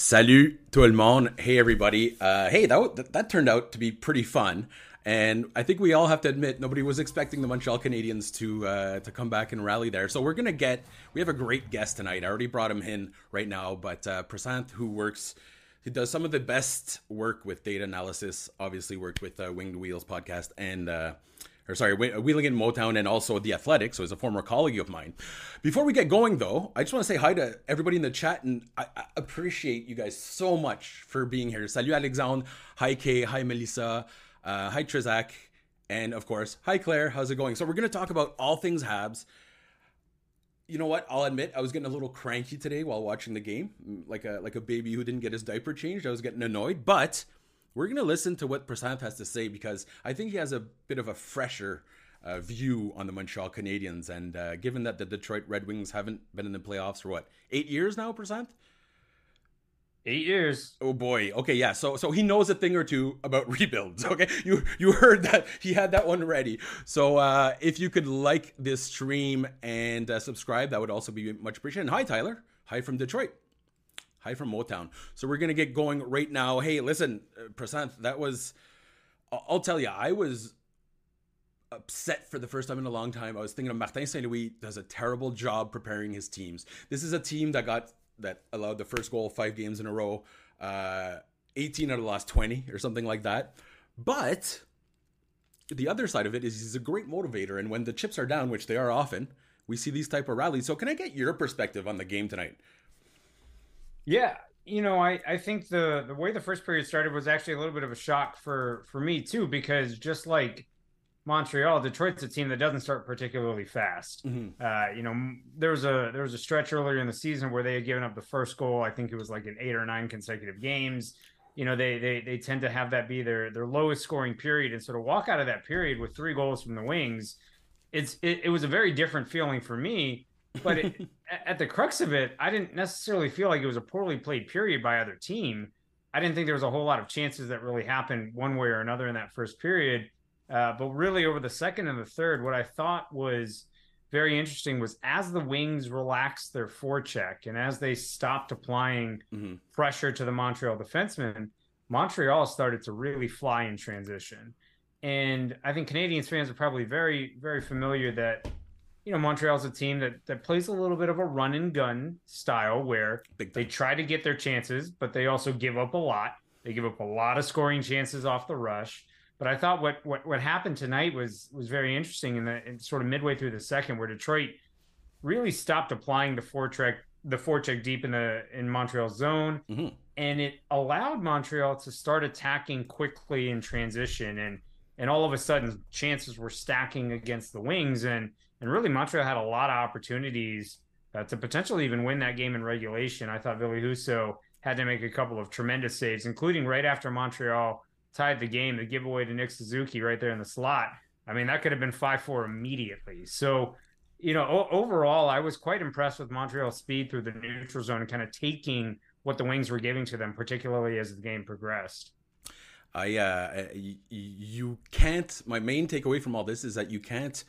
Salut tout le monde. Hey everybody. Uh, hey, that, that turned out to be pretty fun, and I think we all have to admit nobody was expecting the Montreal Canadiens to uh, to come back and rally there. So we're gonna get we have a great guest tonight. I already brought him in right now, but uh, Prashanth, who works, he does some of the best work with data analysis. Obviously, worked with uh, Winged Wheels podcast and uh, or sorry, Wheeling in Motown and also The Athletic, so he's a former colleague of mine. Before we get going, though, I just want to say hi to everybody in the chat, and I, I appreciate you guys so much for being here. Salut Alexandre, hi Kay, hi Melissa, uh, hi Trizak, and of course, hi Claire, how's it going? So we're going to talk about all things Habs. You know what? I'll admit I was getting a little cranky today while watching the game, like a like a baby who didn't get his diaper changed. I was getting annoyed, but we're going to listen to what Prashanth has to say because I think he has a bit of a fresher uh, view on the Montreal Canadiens. And uh, given that the Detroit Red Wings haven't been in the playoffs for what, eight years now, Prashanth? Eight years. Oh boy. Okay, yeah. So so he knows a thing or two about rebuilds. Okay, you you heard that he had that one ready. So uh, if you could like this stream and uh, subscribe, that would also be much appreciated. And hi Tyler. Hi from Detroit. Hi from Motown. So we're gonna get going right now. Hey, listen, uh, Prashanth, that was. I'll tell you, I was upset for the first time in a long time. I was thinking of Martin St. Louis does a terrible job preparing his teams. This is a team that got that allowed the first goal five games in a row, uh, 18 out of the last 20 or something like that. But the other side of it is he's a great motivator, and when the chips are down, which they are often, we see these type of rallies. So can I get your perspective on the game tonight? Yeah, you know, I I think the the way the first period started was actually a little bit of a shock for for me too because just like Montreal, Detroit's a team that doesn't start particularly fast. Mm-hmm. Uh, you know, there was a there was a stretch earlier in the season where they had given up the first goal. I think it was like in eight or nine consecutive games. You know, they they they tend to have that be their their lowest scoring period, and sort of walk out of that period with three goals from the wings. It's it, it was a very different feeling for me but it, at the crux of it, I didn't necessarily feel like it was a poorly played period by either team. I didn't think there was a whole lot of chances that really happened one way or another in that first period. Uh, but really, over the second and the third, what I thought was very interesting was as the Wings relaxed their forecheck and as they stopped applying mm-hmm. pressure to the Montreal defensemen, Montreal started to really fly in transition. And I think Canadiens fans are probably very, very familiar that you know, Montreal's a team that that plays a little bit of a run and gun style where they try to get their chances, but they also give up a lot. They give up a lot of scoring chances off the rush. But I thought what what, what happened tonight was was very interesting in the in sort of midway through the second, where Detroit really stopped applying the forecheck the forecheck deep in the in Montreal's zone, mm-hmm. and it allowed Montreal to start attacking quickly in transition, and and all of a sudden chances were stacking against the Wings, and and really, Montreal had a lot of opportunities uh, to potentially even win that game in regulation. I thought Ville Husso had to make a couple of tremendous saves, including right after Montreal tied the game, the giveaway to Nick Suzuki right there in the slot. I mean, that could have been 5 4 immediately. So, you know, o- overall, I was quite impressed with Montreal's speed through the neutral zone kind of taking what the Wings were giving to them, particularly as the game progressed. I, uh, you can't, my main takeaway from all this is that you can't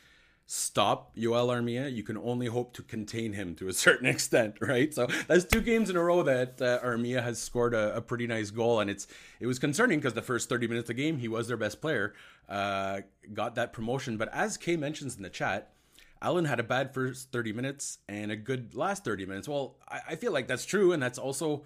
stop Yoel Armia, you can only hope to contain him to a certain extent, right? So that's two games in a row that uh, Armia has scored a, a, pretty nice goal, and it's it was concerning because the first 30 minutes of the game he was their best player, uh, got that promotion. But as Kay mentions in the chat, Allen had a bad first 30 minutes and a good last 30 minutes. Well, I, I feel like that's true, and that's also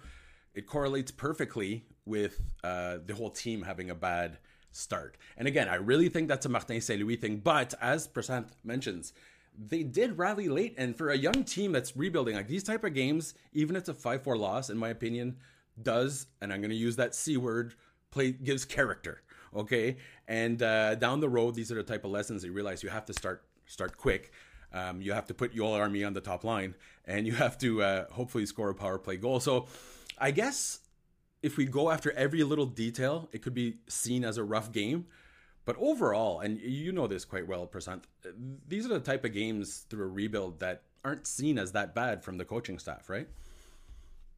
it correlates perfectly with uh, the whole team having a bad start. And again, I really think that's a Martin St. Louis thing. But as Prashanth mentions, they did rally late. And for a young team that's rebuilding, like these type of games, even if it's a 5 4 loss, in my opinion, does, and I'm going to use that C word, play gives character. Okay. And uh, down the road, these are the type of lessons you realize you have to start start quick. Um, you have to put Yoel Armia on the top line, and you have to uh, hopefully score a power play goal. So, I guess if we go after every little detail, it could be seen as a rough game. But overall, and you know this quite well, Prashanth, these are the type of games through a rebuild that aren't seen as that bad from the coaching staff, right?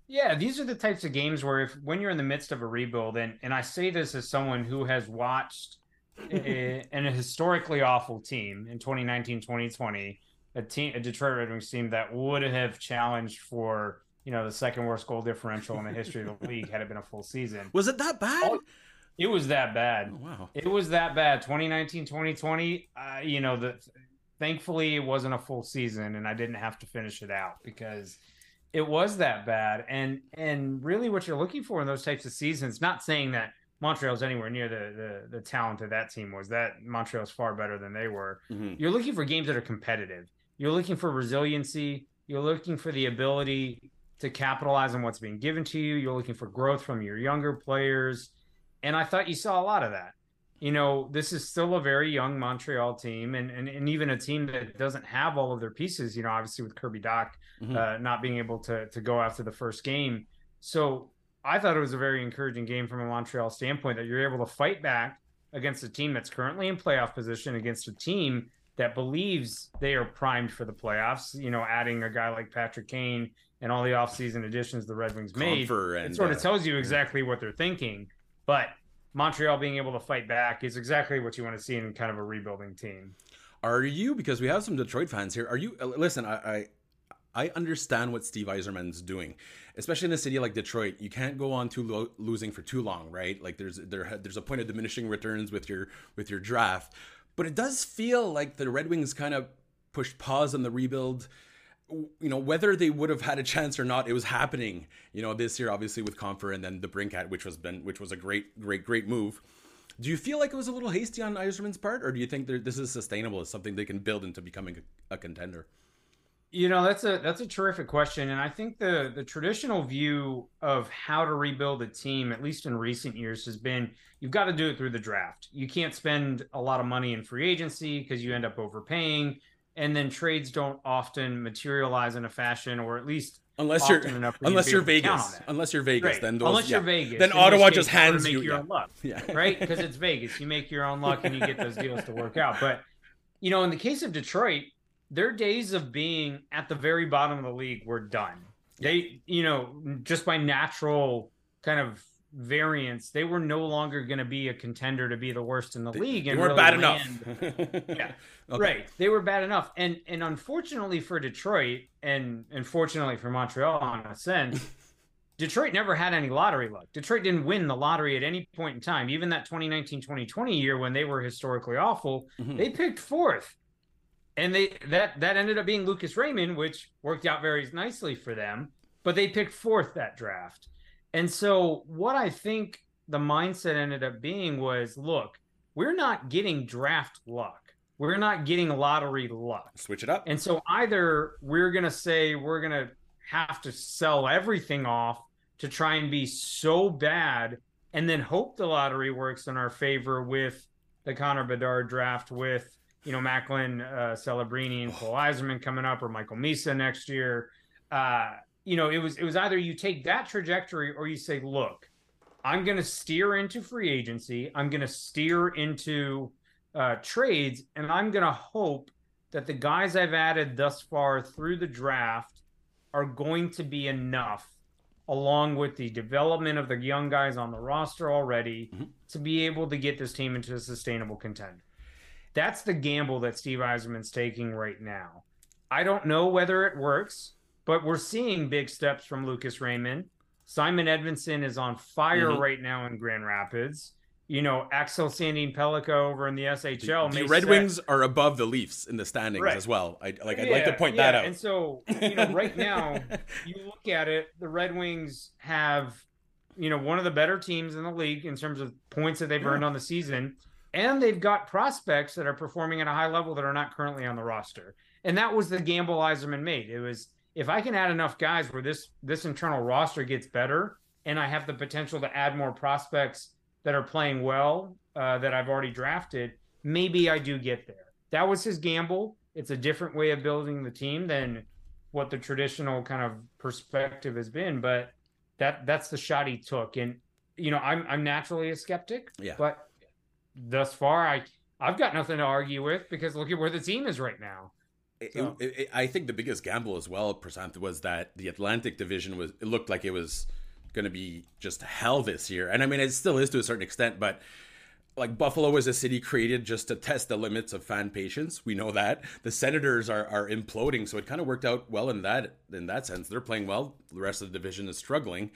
Yeah, these are the types of games where if when you're in the midst of a rebuild, and and I say this as someone who has watched a, an historically awful team in 2019, 2020, a team, a Detroit Red Wings team that would have challenged for you know, the second worst goal differential in the history of the league had it been a full season. Was it that bad? Oh, it was that bad. Oh, wow. It was that bad. 2019, 2020, uh, you know, the thankfully it wasn't a full season and I didn't have to finish it out because it was that bad. And and really what you're looking for in those types of seasons, not saying that Montreal's anywhere near the the, the talent of that team was that Montreal's far better than they were. Mm-hmm. You're looking for games that are competitive. You're looking for resiliency. You're looking for the ability to capitalize on what's being given to you. You're looking for growth from your younger players. And I thought you saw a lot of that. You know, this is still a very young Montreal team and, and, and even a team that doesn't have all of their pieces, you know, obviously with Kirby Dach mm-hmm. uh, not being able to, to go after the first game. So I thought it was a very encouraging game from a Montreal standpoint that you're able to fight back against a team that's currently in playoff position, against a team that believes they are primed for the playoffs. You know, adding a guy like Patrick Kane and all the offseason additions the Red Wings made, and, it sort of uh, tells you exactly what they're thinking. But Montreal being able to fight back is exactly what you want to see in kind of a rebuilding team. Are you? Because we have some Detroit fans here. Are you? Uh, listen, I, I I understand what Steve Yzerman's doing, especially in a city like Detroit. You can't go on too lo- losing for too long, right? Like there's there there's a point of diminishing returns with your with your draft, but it does feel like the Red Wings kind of pushed pause on the rebuild you know whether they would have had a chance or not it was happening you know this year obviously with Compher and then DeBrincat which was been which was a great great great move. Do you feel like it was a little hasty on Yzerman's part or do you think that this is sustainable as something they can build into becoming a, a contender? You know that's a that's a terrific question and i think the the traditional view of how to rebuild a team at least in recent years has been you've got to do it through the draft. You can't spend a lot of money in free agency because you end up overpaying and then trades don't often materialize in a fashion, or at least unless you're unless you're Vegas, unless you're Vegas, right. then those, unless yeah. you're Vegas, then Ottawa just hands you, make your yeah. own luck, yeah. right? Because it's Vegas, you make your own luck and you get those deals to work out. But you know, in the case of Detroit, their days of being at the very bottom of the league were done. They, you know, just by natural kind of variance, they were no longer going to be a contender to be the worst in the they, league. They and were really bad land. enough. yeah, okay. right. They were bad enough, and and unfortunately for Detroit, and unfortunately for Montreal, on a sense. Detroit never had any lottery luck. Detroit didn't win the lottery at any point in time. Even that 2019-2020 year when they were historically awful, mm-hmm. they picked fourth. And they that that ended up being Lucas Raymond, which worked out very nicely for them, but they picked fourth that draft. And so, what I think the mindset ended up being was look, we're not getting draft luck. We're not getting lottery luck. Switch it up. And so, either we're going to say we're going to have to sell everything off to try and be so bad and then hope the lottery works in our favor with the Connor Bedard draft with, you know, Macklin, uh, Celebrini, and Cole Eiserman coming up or Michael Misa next year. Uh, you know, it was it was either you take that trajectory or you say, look, I'm going to steer into free agency. I'm going to steer into uh, trades, and I'm going to hope that the guys I've added thus far through the draft are going to be enough, along with the development of the young guys on the roster already, mm-hmm. to be able to get this team into a sustainable contender. That's the gamble that Steve Yzerman's taking right now. I don't know whether it works, but we're seeing big steps from Lucas Raymond. Simon Edvinsson is on fire mm-hmm. right now in Grand Rapids. You know, Axel Sandin Pellikka over in the SHL. The, the Red set... Wings are above the Leafs in the standings right. as well. I like. I'd yeah, like to point yeah. that out. And so, you know, right now, you look at it, the Red Wings have, you know, one of the better teams in the league in terms of points that they've yeah. earned on the season, and they've got prospects that are performing at a high level that are not currently on the roster. And that was the gamble Yzerman made. It was if I can add enough guys where this this internal roster gets better, and I have the potential to add more prospects that are playing well uh, that I've already drafted, maybe I do get there. That was his gamble. It's a different way of building the team than what the traditional kind of perspective has been, but that that's the shot he took. And you know, I'm I'm naturally a skeptic, yeah. but thus far I I've got nothing to argue with because look at where the team is right now. So. It, it, I think the biggest gamble as well, Prashanth, was that the Atlantic Division was. It looked like it was going to be just hell this year, and I mean it still is to a certain extent. But like Buffalo was a city created just to test the limits of fan patience. We know that the Senators are are imploding, so it kind of worked out well in that in that sense. They're playing well. The rest of the division is struggling.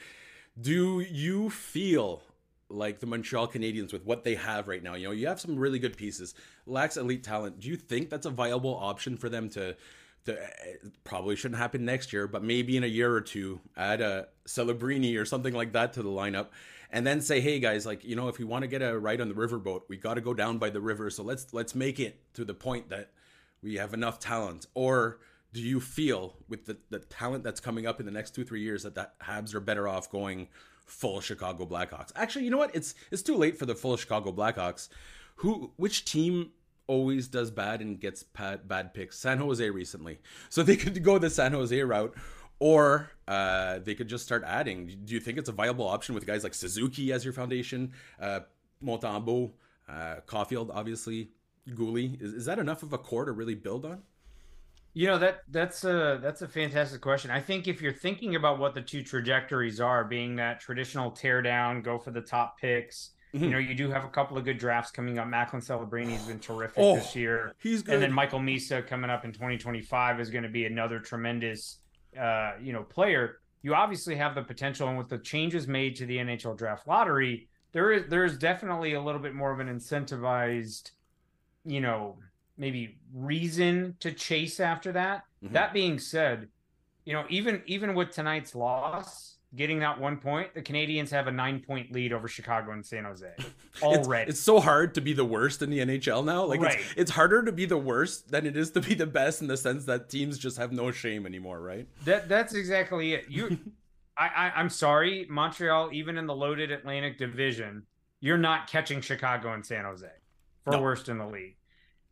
Do you feel like the Montreal Canadiens with what they have right now. You know, you have some really good pieces, lacks elite talent. Do you think that's a viable option for them to? To, eh, probably shouldn't happen next year, but maybe in a year or two, add a Celebrini or something like that to the lineup, and then say, "Hey guys, like you know, if we want to get a ride on the riverboat, we got to go down by the river. So let's let's make it to the point that we have enough talent." Or do you feel with the, the talent that's coming up in the next two three years that the Habs are better off going full Chicago Blackhawks. Actually, you know what? It's it's too late for the full Chicago Blackhawks. Who which team always does bad and gets bad, bad picks? San Jose recently. So they could go the San Jose route or uh, they could just start adding. Do you think it's a viable option with guys like Suzuki as your foundation, uh, Montembeault, uh, Caufield, obviously, Guhle? Is, is that enough of a core to really build on? You know that that's a that's a fantastic question. I think if you're thinking about what the two trajectories are, being that traditional tear down, go for the top picks. Mm-hmm. You know, you do have a couple of good drafts coming up. Macklin Celebrini's been terrific oh, this year. He's good. And then Michael Misa coming up in 2025 is going to be another tremendous, uh, you know, player. You obviously have the potential, and with the changes made to the NHL draft lottery, there is there is definitely a little bit more of an incentivized, you know, maybe reason to chase after that. Mm-hmm. That being said, you know, even even with tonight's loss, getting that one point, the Canadians have a nine point lead over Chicago and San Jose already. it's, it's, so hard to be the worst in the NHL now. Like right. it's, it's harder to be the worst than it is to be the best in the sense that teams just have no shame anymore, right? That that's exactly it. You, I, I I'm sorry, Montreal, even in the loaded Atlantic Division, you're not catching Chicago and San Jose for no. worst in the league.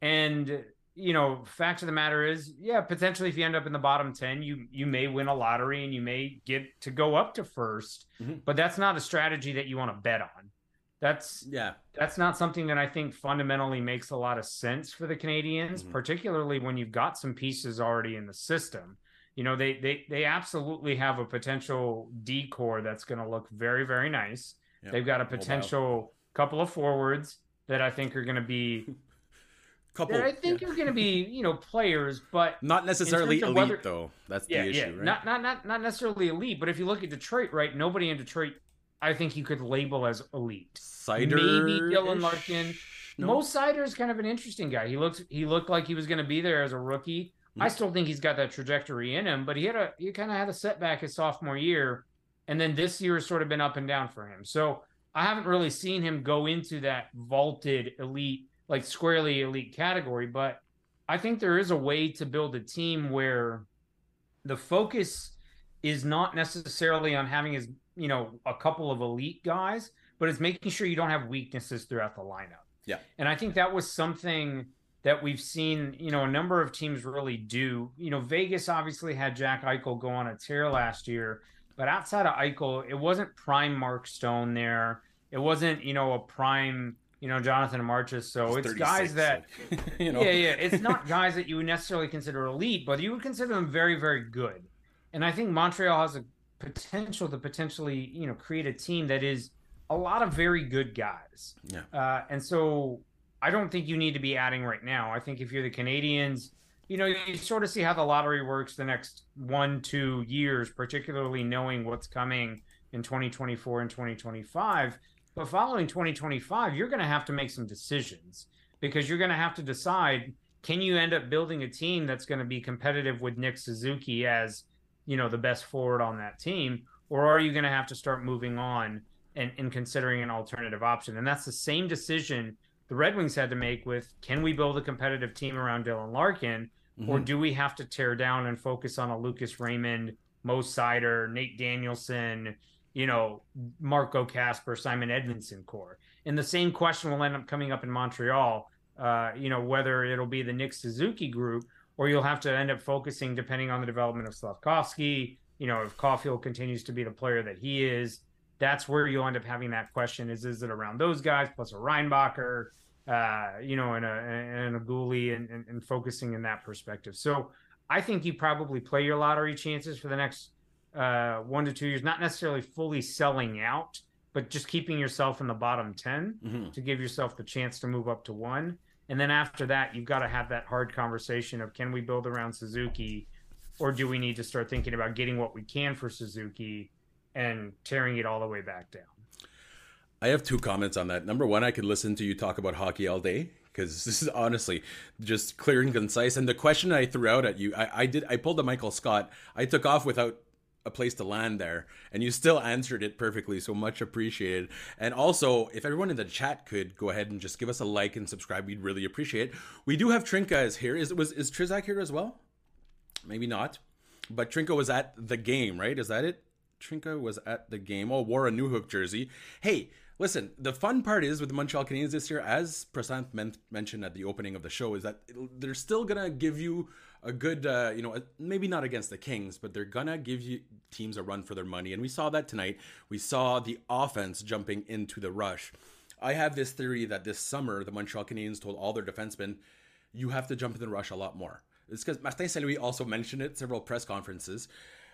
And you know, fact of the matter is, yeah, potentially if you end up in the bottom 10, you you may win a lottery and you may get to go up to 1st mm-hmm. but that's not a strategy that you want to bet on. That's yeah. That's not something that I think fundamentally makes a lot of sense for the Canadians, mm-hmm. particularly when you've got some pieces already in the system. You know, they they they absolutely have a potential D core that's going to look very very nice. Yep. They've got a potential Mobile. couple of forwards that I think are going to be couple. I think yeah. are going to be you know players, but not necessarily elite whether, though. That's the yeah, issue, yeah. right? Not not not not necessarily elite, but if you look at Detroit, right? Nobody in Detroit, I think you could label as elite. Seider, maybe Dylan Larkin. No. Mo is kind of an interesting guy. He looks he looked like he was going to be there as a rookie. Mm-hmm. I still think he's got that trajectory in him, but he had a he kind of had a setback his sophomore year, and then this year has sort of been up and down for him. So I haven't really seen him go into that vaulted elite like squarely elite category, but I think there is a way to build a team where the focus is not necessarily on having as you know a couple of elite guys, but it's making sure you don't have weaknesses throughout the lineup. Yeah, and I think that was something that we've seen you know a number of teams really do. You know, Vegas obviously had Jack Eichel go on a tear last year, but outside of Eichel, it wasn't prime Mark Stone there. It wasn't you know a prime you know, Jonathan Marchessault. So it's guys that, you know, yeah, yeah. It's not guys that you would necessarily consider elite, but you would consider them very, very good. And I think Montreal has a potential to potentially, you know, create a team that is a lot of very good guys. Yeah. Uh, and so, I don't think you need to be adding right now. I think if you're the Canadians, you know, you sort of see how the lottery works the next one, two years, particularly knowing what's coming in 2024 and 2025. But following 2025, you're going to have to make some decisions because you're going to have to decide can you end up building a team that's going to be competitive with Nick Suzuki as, you know, the best forward on that team? Or are you going to have to start moving on and, and considering an alternative option? And that's the same decision the Red Wings had to make with can we build a competitive team around Dylan Larkin? Mm-hmm. Or do we have to tear down and focus on a Lucas Raymond, Mo Seider, Nate Danielson, you know, Marco Kasper, Simon Edvinsson core? And the same question will end up coming up in Montreal, uh, you know, whether it'll be the Nick Suzuki group or you'll have to end up focusing depending on the development of Slafkovsky, You know, if Caufield continues to be the player that he is, that's where you'll end up having that question: is is it around those guys plus a Reinbacher? uh, you know, and a and a Guhle and, and, and focusing in that perspective. So I think you probably play your lottery chances for the next uh, one to two years, not necessarily fully selling out, but just keeping yourself in the bottom 10 mm-hmm. to give yourself the chance to move up to one. And then after that, you've got to have that hard conversation of can we build around Suzuki or do we need to start thinking about getting what we can for Suzuki and tearing it all the way back down? I have two comments on that. Number one, I could listen to you talk about hockey all day because this is honestly just clear and concise. And the question I threw out at you, I, I did, I pulled the Michael Scott. I took off without a place to land there, and you still answered it perfectly. So much appreciated. And also, if everyone in the chat could go ahead and just give us a like and subscribe, we'd really appreciate. It. We do have Trinka is here. Is was is Trizak here as well? Maybe not, but Trinka was at the game, right? Is that it? Trinka was at the game. Oh, wore a Newhook jersey. Hey, listen, the fun part is with the Montreal Canadiens this year, as Prashanth men- mentioned at the opening of the show, is that they're still gonna give you a good, uh, you know, maybe not against the Kings, but they're gonna give you teams a run for their money, and we saw that tonight. We saw the offense jumping into the rush. I have this theory that this summer the Montreal Canadiens told all their defensemen, "You have to jump in the rush a lot more." It's because Martin Saint Louis also mentioned it several press conferences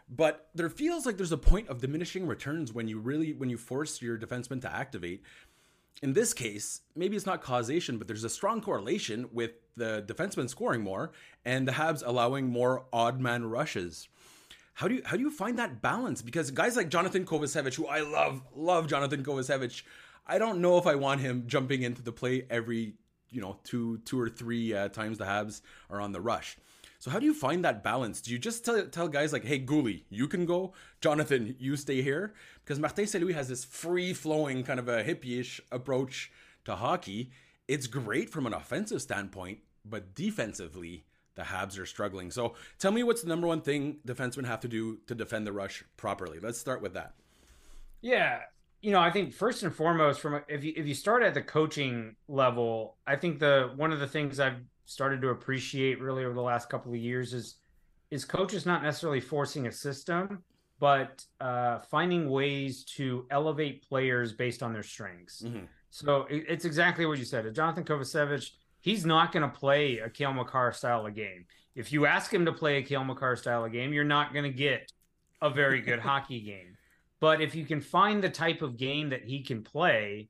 but there feels like there's a point of diminishing returns when you really when you force your defenseman to activate. In this case, maybe it's not causation, but there's a strong correlation with the defenseman scoring more and the Habs allowing more odd man rushes. How do you how do you find that balance? Because guys like Jonathan Kovacevic, who I love, love Jonathan Kovacevic, I don't know if I want him jumping into the play every you know two two or three uh, times the Habs are on the rush. So how do you find that balance? Do you just tell, tell guys like, hey, Guhle, you can go. Jonathan, you stay here? Because Martin Saint Louis has this free-flowing kind of a hippie-ish approach to hockey. It's great from an offensive standpoint, but defensively, the Habs are struggling. So tell me what's the number one thing defensemen have to do to defend the rush properly? Let's start with that. Yeah, you know, I think first and foremost, from if you if you start at the coaching level, I think the one of the things I've started to appreciate really over the last couple of years is is coaches not necessarily forcing a system, but uh, finding ways to elevate players based on their strengths. Mm-hmm. So it, it's exactly what you said. Jonathan Kovacevic, he's not going to play a Cale Makar style of game. If you ask him to play a Cale Makar style of game, you're not going to get a very good hockey game. But if you can find the type of game that he can play,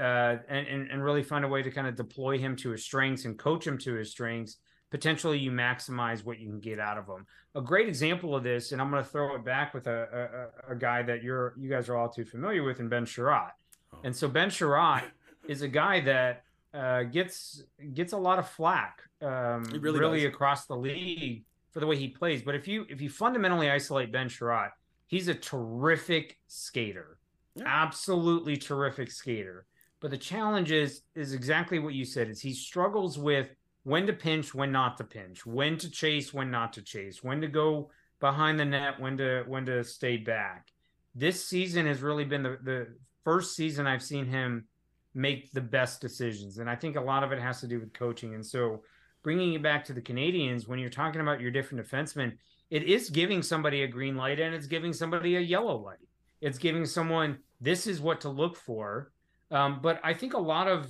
uh, and, and, and really find a way to kind of deploy him to his strengths and coach him to his strengths, potentially you maximize what you can get out of him. A great example of this, and I'm going to throw it back with a, a, a, guy that you're you guys are all too familiar with, and Ben Chiarot. Oh. And so Ben Chiarot is a guy that uh, gets gets a lot of flack, um, really, really across the league for the way he plays. But if you if you fundamentally isolate Ben Chiarot, he's a terrific skater, yeah. absolutely terrific skater. But the challenge is is exactly what you said. Is he struggles with when to pinch, when not to pinch, when to chase, when not to chase, when to go behind the net, when to when to stay back. This season has really been the, the first season I've seen him make the best decisions, and I think a lot of it has to do with coaching. And so, bringing it back to the Canadians, when you're talking about your different defensemen, it is giving somebody a green light and it's giving somebody a yellow light. It's giving someone this is what to look for um, but I think a lot of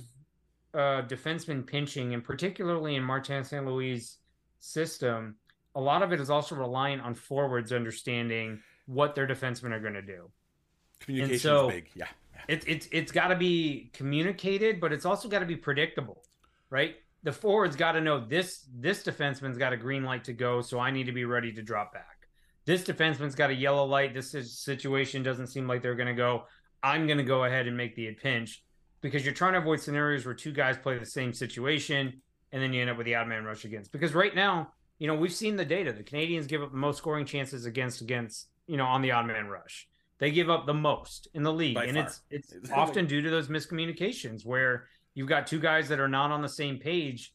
uh, defensemen pinching, and particularly in Martin St. Louis' system, a lot of it is also reliant on forwards understanding what their defensemen are going to do. Communication so, is big, yeah. It, it's it's got to be communicated, but it's also got to be predictable. right? The forwards got to know this this defenseman's got a green light to go, so I need to be ready to drop back. This defenseman's got a yellow light. This situation doesn't seem like they're going to go. I'm going to go ahead and make the pinch because you're trying to avoid scenarios where two guys play the same situation and then you end up with the odd man rush against. Because right now, you know, we've seen the data. The Canadians give up the most scoring chances against against you know on the odd man rush. They give up the most in the league, By and far. it's it's often due to those miscommunications where you've got two guys that are not on the same page,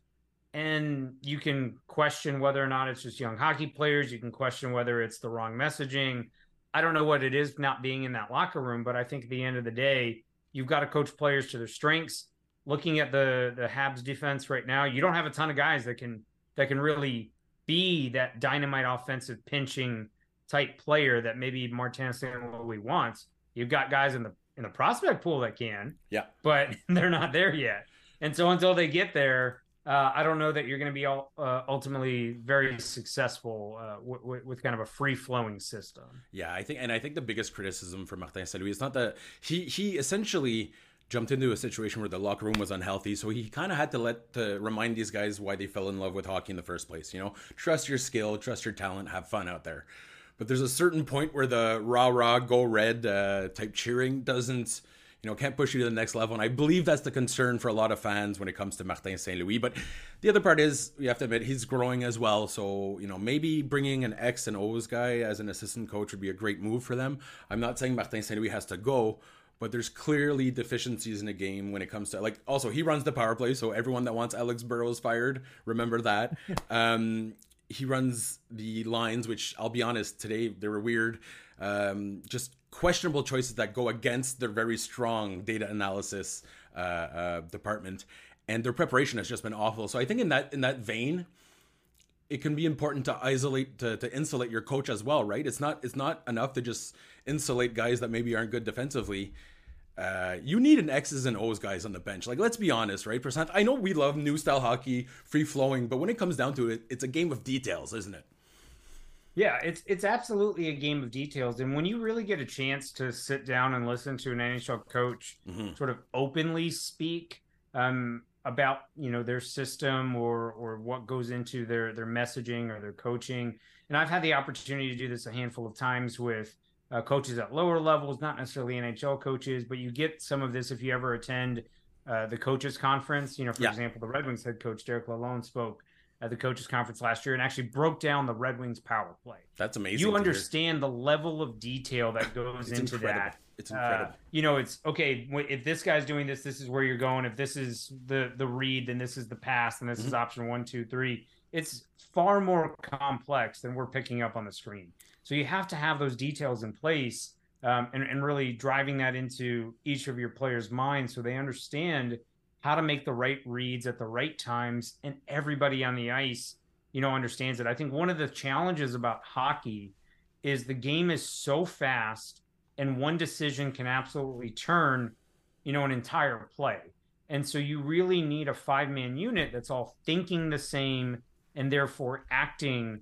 and you can question whether or not it's just young hockey players. You can question whether it's the wrong messaging. I don't know what it is not being in that locker room, but I think at the end of the day, you've got to coach players to their strengths. Looking at the the Habs defense right now, you don't have a ton of guys that can that can really be that dynamite offensive pinching type player that maybe Martin St. Louis wants. You've got guys in the in the prospect pool that can, yeah, but they're not there yet. And so until they get there, uh, I don't know that you're going to be all, uh, ultimately very successful uh, w- w- with kind of a free flowing system. Yeah, I think, and I think the biggest criticism for Martin St. Louis is not that he he essentially jumped into a situation where the locker room was unhealthy, so he kind of had to let to remind these guys why they fell in love with hockey in the first place. You know, trust your skill, trust your talent, have fun out there. But there's a certain point where the rah rah go red uh, type cheering doesn't, you know, can't push you to the next level. And I believe that's the concern for a lot of fans when it comes to Martin Saint Louis. But the other part is you have to admit he's growing as well. So you know maybe bringing an X and O's guy as an assistant coach would be a great move for them. I'm not saying Martin Saint Louis has to go. But there's clearly deficiencies in the game when it comes to like. Also, he runs the power play, so everyone that wants Alex Burrows fired, remember that. um, he runs the lines, which I'll be honest, today they were weird. Um, just questionable choices that go against their very strong data analysis uh, uh, department, and their preparation has just been awful. So I think in that in that vein, it can be important to isolate to, to insulate your coach as well, right? It's not it's not enough to just insulate guys that maybe aren't good defensively. Uh, you need an X's and O's guys on the bench. Like, let's be honest, right? Prashanth. I know we love new style hockey, free flowing, but when it comes down to it, it's a game of details, isn't it? Yeah, it's it's absolutely a game of details. And when you really get a chance to sit down and listen to an NHL coach mm-hmm. sort of openly speak um, about you know their system or or what goes into their their messaging or their coaching, and I've had the opportunity to do this a handful of times with uh, coaches at lower levels, not necessarily NHL coaches, but you get some of this if you ever attend uh, the coaches conference. You know, for yeah. example, the Red Wings head coach Derek Lalonde spoke at the coaches conference last year and actually broke down the Red Wings power play. That's amazing. You understand the level of detail that goes into incredible. that. It's incredible. Uh, you know, it's okay. If this guy's doing this, this is where you're going. If this is the the read, then this is the pass, and this mm-hmm. is option one, two, three. It's far more complex than we're picking up on the screen. So you have to have those details in place um, and, and really driving that into each of your players' minds so they understand how to make the right reads at the right times and everybody on the ice you know understands it i think one of the challenges about hockey is the game is so fast and one decision can absolutely turn you know an entire play and so you really need a five man unit that's all thinking the same and therefore acting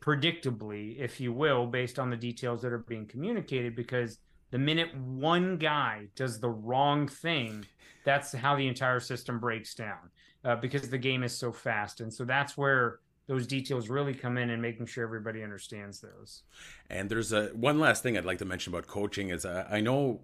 predictably, if you will, based on the details that are being communicated. Because the minute one guy does the wrong thing, that's how the entire system breaks down uh, because the game is so fast. And so that's where those details really come in and making sure everybody understands those. And there's a one last thing I'd like to mention about coaching is uh, I know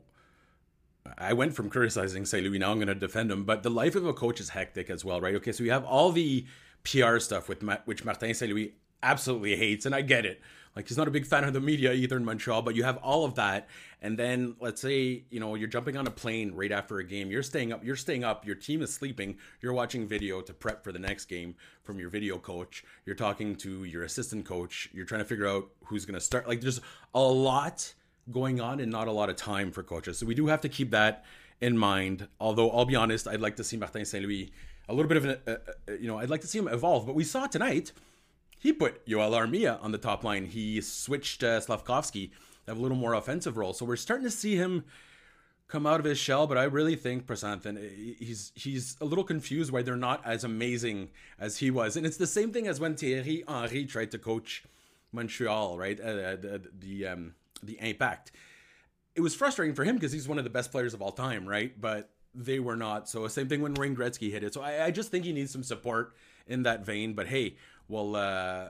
I went from criticizing St. Louis, now I'm going to defend him, but the life of a coach is hectic as well, right? Okay, so you have all the PR stuff with which Martin St. Louis absolutely hates, and I get it. Like he's not a big fan of the media either in Montreal, but you have all of that, and then let's say you know you're jumping on a plane right after a game. You're staying up. You're staying up. Your team is sleeping. You're watching video to prep for the next game from your video coach. You're talking to your assistant coach. You're trying to figure out who's going to start. Like there's a lot going on and not a lot of time for coaches. So we do have to keep that in mind. Although I'll be honest, I'd like to see Martin Saint Louis a little bit of an, uh, uh, you know, I'd like to see him evolve. But we saw tonight he put Joel Armia on the top line. He switched uh, Slafkovsky to have a little more offensive role. So we're starting to see him come out of his shell. But I really think Prasanthan, uh, he's he's a little confused why they're not as amazing as he was. And it's the same thing as when Thierry Henry tried to coach Montreal, right? Uh, the the, um, the Impact. It was frustrating for him because he's one of the best players of all time, right? But they were not. So same thing when Wayne Gretzky hit it. So I, I just think he needs some support in that vein. But hey, we'll uh,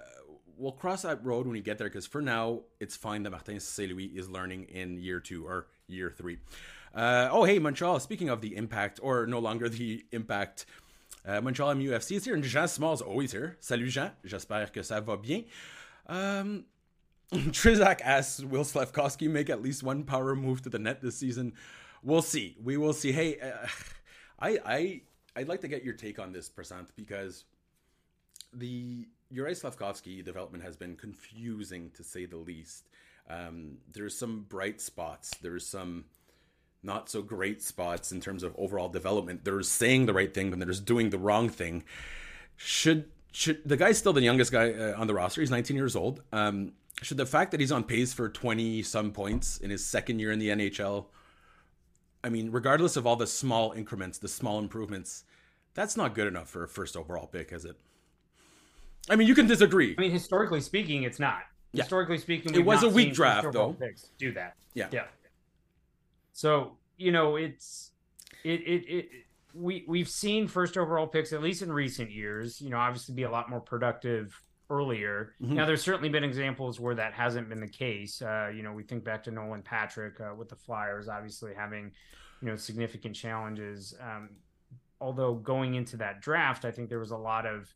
we'll cross that road when we get there because for now it's fine that Martin St. Louis is learning in year two or year three. Uh, oh hey Montreal. Speaking of the impact or no longer the impact. Uh, Montreal MUFC is here and Jean is always here. Salut Jean, j'espère que ça va bien. Um, Trizak asks, will Slafkovsky make at least one power move to the net this season? We'll see. We will see. Hey, uh, I I I'd like to get your take on this, Prashanth, because the Juraj Slafkovsky development has been confusing to say the least. Um, there's some bright spots. There's some not so great spots in terms of overall development. There's saying the right thing, but there's doing the wrong thing. Should should the guy's still the youngest guy uh, on the roster? He's 19 years old. Um, should the fact that he's on pace for 20 some points in his second year in the NHL I mean, regardless of all the small increments, the small improvements, that's not good enough for a first overall pick, is it? I mean, you can disagree. I mean, historically speaking, it's not. Yeah. Historically speaking, it was a weak draft, though. Do that. Yeah, yeah. So you know, it's it it it. We we've seen first overall picks at least in recent years. You know, obviously be a lot more productive earlier. Mm-hmm. Now, there's certainly been examples where that hasn't been the case. Uh, you know, we think back to Nolan Patrick uh, with the Flyers, obviously having, you know, significant challenges. Um, although going into that draft, I think there was a lot of,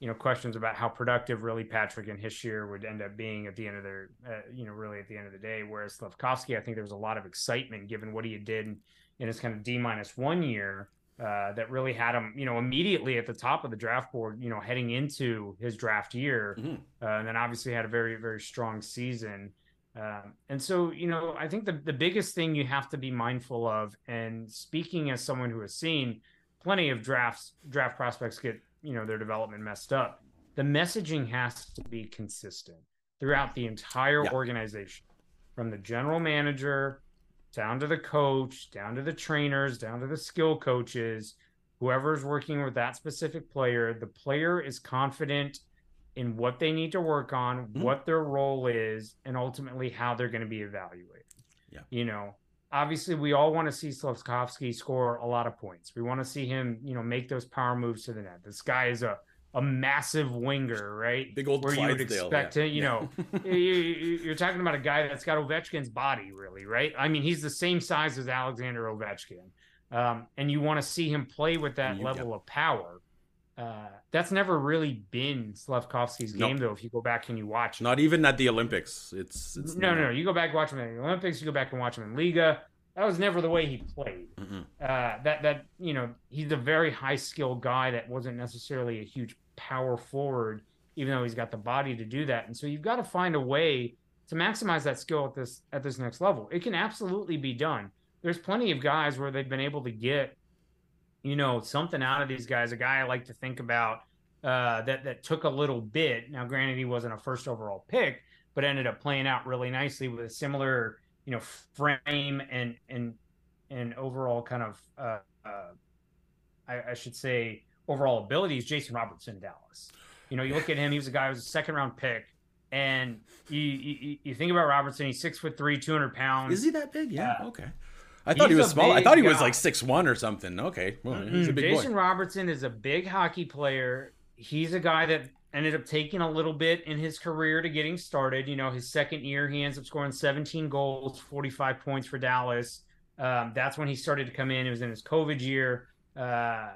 you know, questions about how productive really Patrick and his year would end up being at the end of their, uh, you know, really at the end of the day. Whereas Slafkovsky, I think there was a lot of excitement given what he had did in, in his kind of D minus one year uh, that really had him, you know, immediately at the top of the draft board, you know, heading into his draft year. Mm-hmm. Uh, and then obviously had a very, very strong season. Um, and so, you know, I think the, the biggest thing you have to be mindful of, and speaking as someone who has seen plenty of drafts, draft prospects get, you know, their development messed up, the messaging has to be consistent throughout the entire yeah. organization from the general manager down to the coach, down to the trainers, down to the skill coaches, whoever's working with that specific player, the player is confident in what they need to work on, mm-hmm. what their role is, and ultimately how they're going to be evaluated. Yeah. You know, obviously we all want to see Slafkovsky score a lot of points. We want to see him, you know, make those power moves to the net. This guy is a a massive winger, right? Big old where you would expect yeah. to, you know, you're talking about a guy that's got Ovechkin's body, really, right? I mean, he's the same size as Alexander Ovechkin, um, and you want to see him play with that you, level of power. Uh, that's never really been Slafkovsky's game, though. If you go back and you watch, not even at the Olympics. It's, it's no, no, no. You go back and watch him in the Olympics. You go back and watch him in Liiga. That was never the way he played. Uh, that that you know he's a very high skill guy that wasn't necessarily a huge power forward, even though he's got the body to do that. And so you've got to find a way to maximize that skill at this at this next level. It can absolutely be done. There's plenty of guys where they've been able to get, you know, something out of these guys. A guy I like to think about uh, that that took a little bit. Now, granted, he wasn't a first overall pick, but ended up playing out really nicely with a similar you know frame and and and overall kind of uh, uh, I, I, should say overall abilities. Jason Robertson in Dallas. You know, you look at him; he was a guy who was a second round pick, and you you, you think about Robertson. He's six foot three, two hundred pounds. Is he that big? Yeah. Uh, okay. I thought he was small. I thought he guy. was like six one or something. Okay, well, he's a big Jason boy. Robertson is a big hockey player. He's a guy that ended up taking a little bit in his career to getting started. You know, his second year, he ends up scoring 17 goals, 45 points for Dallas. Um, that's when he started to come in. It was in his COVID year. Uh,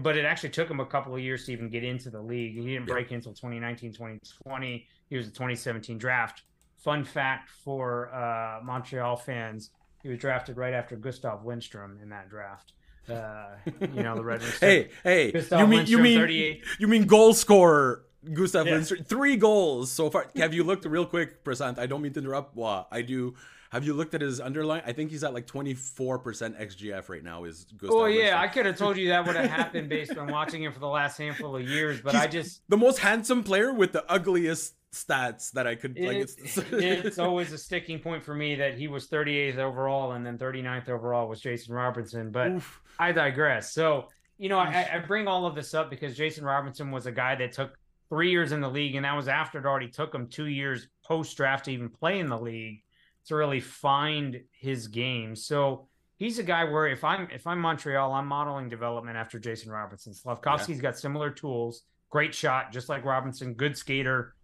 but it actually took him a couple of years to even get into the league. He didn't break yeah. until 2019, 2020. He was a 2017 draft. Fun fact for uh, Montreal fans, he was drafted right after Gustav Lindstrom in that draft. Uh, you know the Red Wings. hey, hey, Gustav you mean Lindstrom, you mean 38. you mean goal scorer Gustav yeah. Lindstrom, three goals so far. Have you looked real quick, Prashanth? I don't mean to interrupt. Well, I do. Have you looked at his underline? I think he's at like 24% XGF right now. Is Gustav Oh yeah, Lindstrom. I could have told you that would have happened based on watching him for the last handful of years, but he's I just the most handsome player with the ugliest stats that I could it, like. It's, it's always a sticking point for me that he was 38th overall and then 39th overall was Jason Robertson, but Oof. I digress. So you know, I, I, bring all of this up because Jason Robinson was a guy that took three years in the league, and that was after it already took him two years post draft to even play in the league to really find his game. So, he's a guy where if I'm if I'm Montreal, I'm modeling development after Jason Robertson. Slafkovsky's yeah. got similar tools, great shot, just like Robinson, good skater.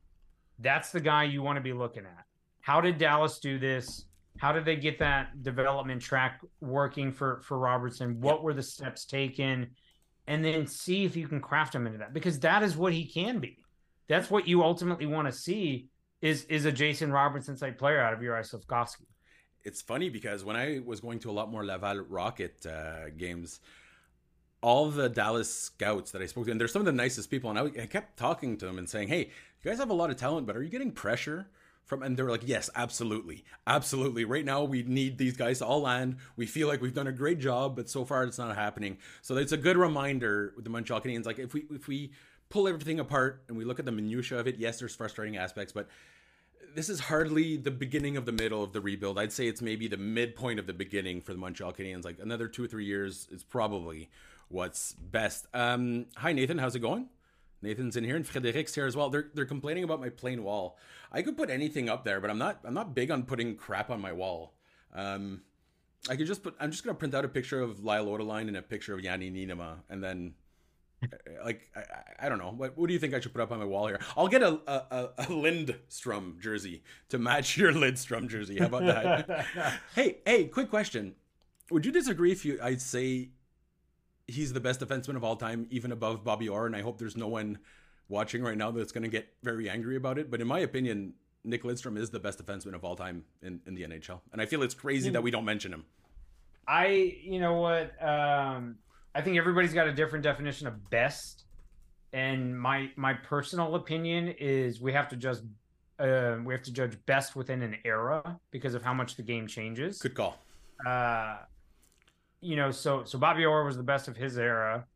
That's the guy you want to be looking at. How did Dallas do this? How did they get that development track working for for Robertson? What were the steps taken? And then see if you can craft him into that because that is what he can be. That's what you ultimately want to see is is a Jason Robertson type player out of Juraj Slafkovsky it's funny because when I was going to a lot more Laval Rocket uh, games, all the Dallas scouts that I spoke to, and they're some of the nicest people, and I, I, kept talking to them and saying, "Hey, you guys have a lot of talent, but are you getting pressure from?" And they were like, "Yes, absolutely, absolutely. Right now, we need these guys to all land. We feel like we've done a great job, but so far, it's not happening. So it's a good reminder with the Canadiens. Like if we if we pull everything apart and we look at the minutia of it, yes, there's frustrating aspects, but this is hardly the beginning of the middle of the rebuild. I'd say it's maybe the midpoint of the beginning for the Montreal Canadiens. Like another two or three years is probably what's best. Um, hi Nathan, how's it going? Nathan's in here and Frederic's here as well. They're they're complaining about my plain wall. I could put anything up there, but I'm not I'm not big on putting crap on my wall. Um, I could just put I'm just gonna print out a picture of Lyle Odelein and a picture of Yanni Ninema, and then like I, I, don't know what, what do you think I should put up on my wall here? I'll get a, a, a Lindstrom jersey to match your Lindstrom jersey. How about that? hey, hey, quick question: Would you disagree if you I'd say he's the best defenseman of all time, even above Bobby Orr? And I hope there's no one watching right now that's going to get very angry about it. But in my opinion, Nick Lidstrom is the best defenseman of all time in, in the NHL, and I feel it's crazy that we don't mention him. I, you know what, um, I think everybody's got a different definition of best, and my my personal opinion is we have to just uh, we have to judge best within an era because of how much the game changes. Good call. Uh, you know, so so Bobby Orr was the best of his era,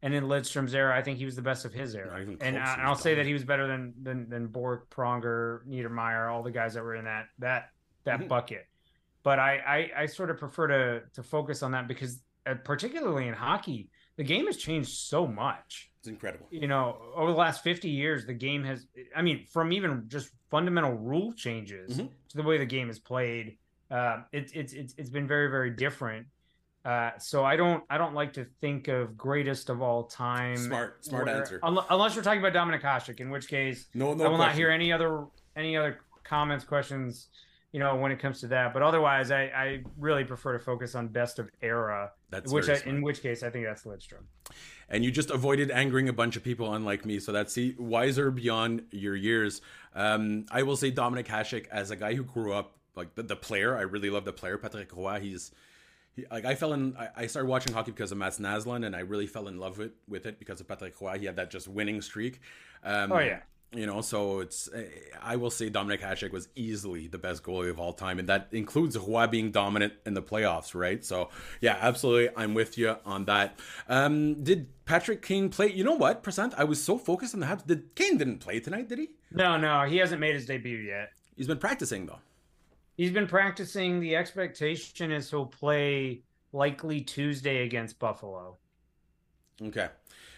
and in Lidstrom's era, I think he was the best of his era. And, I, will say that he was better than than than Bourque, Pronger, Niedermayer, all the guys that were in that that that mm-hmm. bucket. But I, I I sort of prefer to to focus on that because uh, particularly in hockey, the game has changed so much. It's incredible. You know, over the last 50 years, the game has, I mean, from even just fundamental rule changes mm-hmm. to the way the game is played, uh, it, it's, it's, it's been very, very different. Uh, so I don't, I don't like to think of greatest of all time. Smart, smart where, answer. Unless you're talking about Dominik Hasek, in which case, no, no I will question. not hear any other, any other comments, questions, you know, when it comes to that. But otherwise, I, I really prefer to focus on best of era. That's which I, in which case I think that's Lidstrom. And you just avoided angering a bunch of people, unlike me. So that's see, wiser beyond your years. Um, I will say Dominik Hasek as a guy who grew up like the, the player. I really love the player Patrick Roy. He's he, like I fell in. I, I, started watching hockey because of Mats Naslund, and I really fell in love with with it because of Patrick Roy. He had that just winning streak. Um, oh yeah you know, so it's eh, I will say Dominik Hasek was easily the best goalie of all time, and that includes Roy being dominant in the playoffs, right? So yeah, absolutely, I'm with you on that. Um, did Patrick Kane play? You know what, Prashanth? I was so focused on the Habs. Did Kane didn't play tonight? Did he? No, no, he hasn't made his debut yet. He's been practicing though. He's been practicing. The expectation is he'll play likely Tuesday against Buffalo. Okay.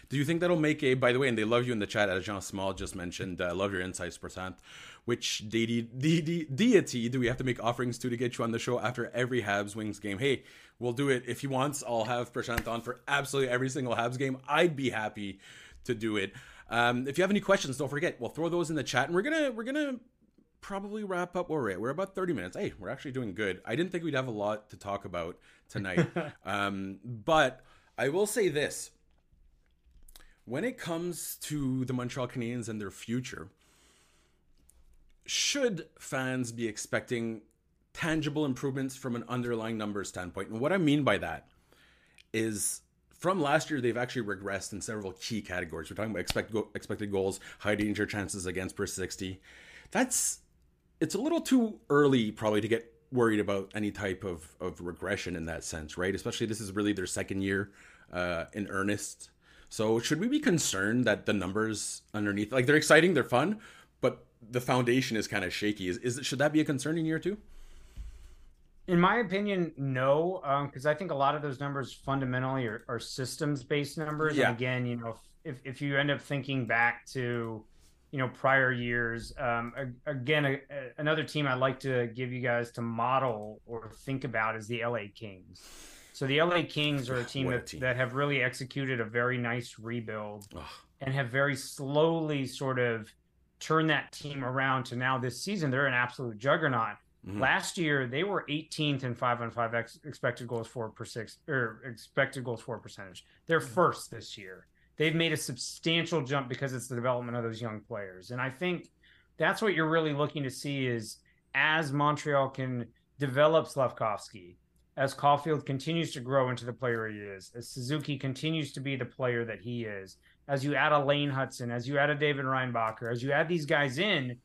Do you think that'll make a? By the way, and they love you in the chat, as Jean Small just mentioned. Uh, love your insights, Prashanth. Which deity, de- deity do we have to make offerings to to get you on the show after every Habs Wings game? Hey, we'll do it if he wants. I'll have Prashanth on for absolutely every single Habs game. I'd be happy to do it. Um, if you have any questions, don't forget. We'll throw those in the chat, and we're gonna we're gonna probably wrap up where we're at. We're about 30 minutes. Hey, we're actually doing good. I didn't think we'd have a lot to talk about tonight. um, but I will say this when it comes to the Montreal Canadiens and their future, should fans be expecting tangible improvements from an underlying numbers standpoint? And what I mean by that is from last year, they've actually regressed in several key categories. We're talking about expect go- expected goals, high danger chances against per 60. That's it's a little too early probably to get worried about any type of, of regression in that sense, right? Especially this is really their second year uh, in earnest so should we be concerned that the numbers underneath, like they're exciting, they're fun, but the foundation is kind of shaky? Is, is should that be a concern in year two? In my opinion, no, because um, I think a lot of those numbers fundamentally are, are systems based numbers. Yeah. And again, you know, if, if you end up thinking back to, you know prior years. Um, again, a, a, another team I'd like to give you guys to model or think about is the LA Kings. So the LA Kings are a team, that, team. that have really executed a very nice rebuild Ugh. and have very slowly sort of turned that team around to now this season they're an absolute juggernaut. Mm-hmm. Last year they were 18th in five on five ex- expected goals for per six or expected goals for percentage. They're mm-hmm. first this year they've made a substantial jump because it's the development of those young players. And I think that's what you're really looking to see is as Montreal can develop Slafkovsky, as Caufield continues to grow into the player he is, as Suzuki continues to be the player that he is, as you add a Lane Hutson, as you add a David Reinbacher, as you add these guys in,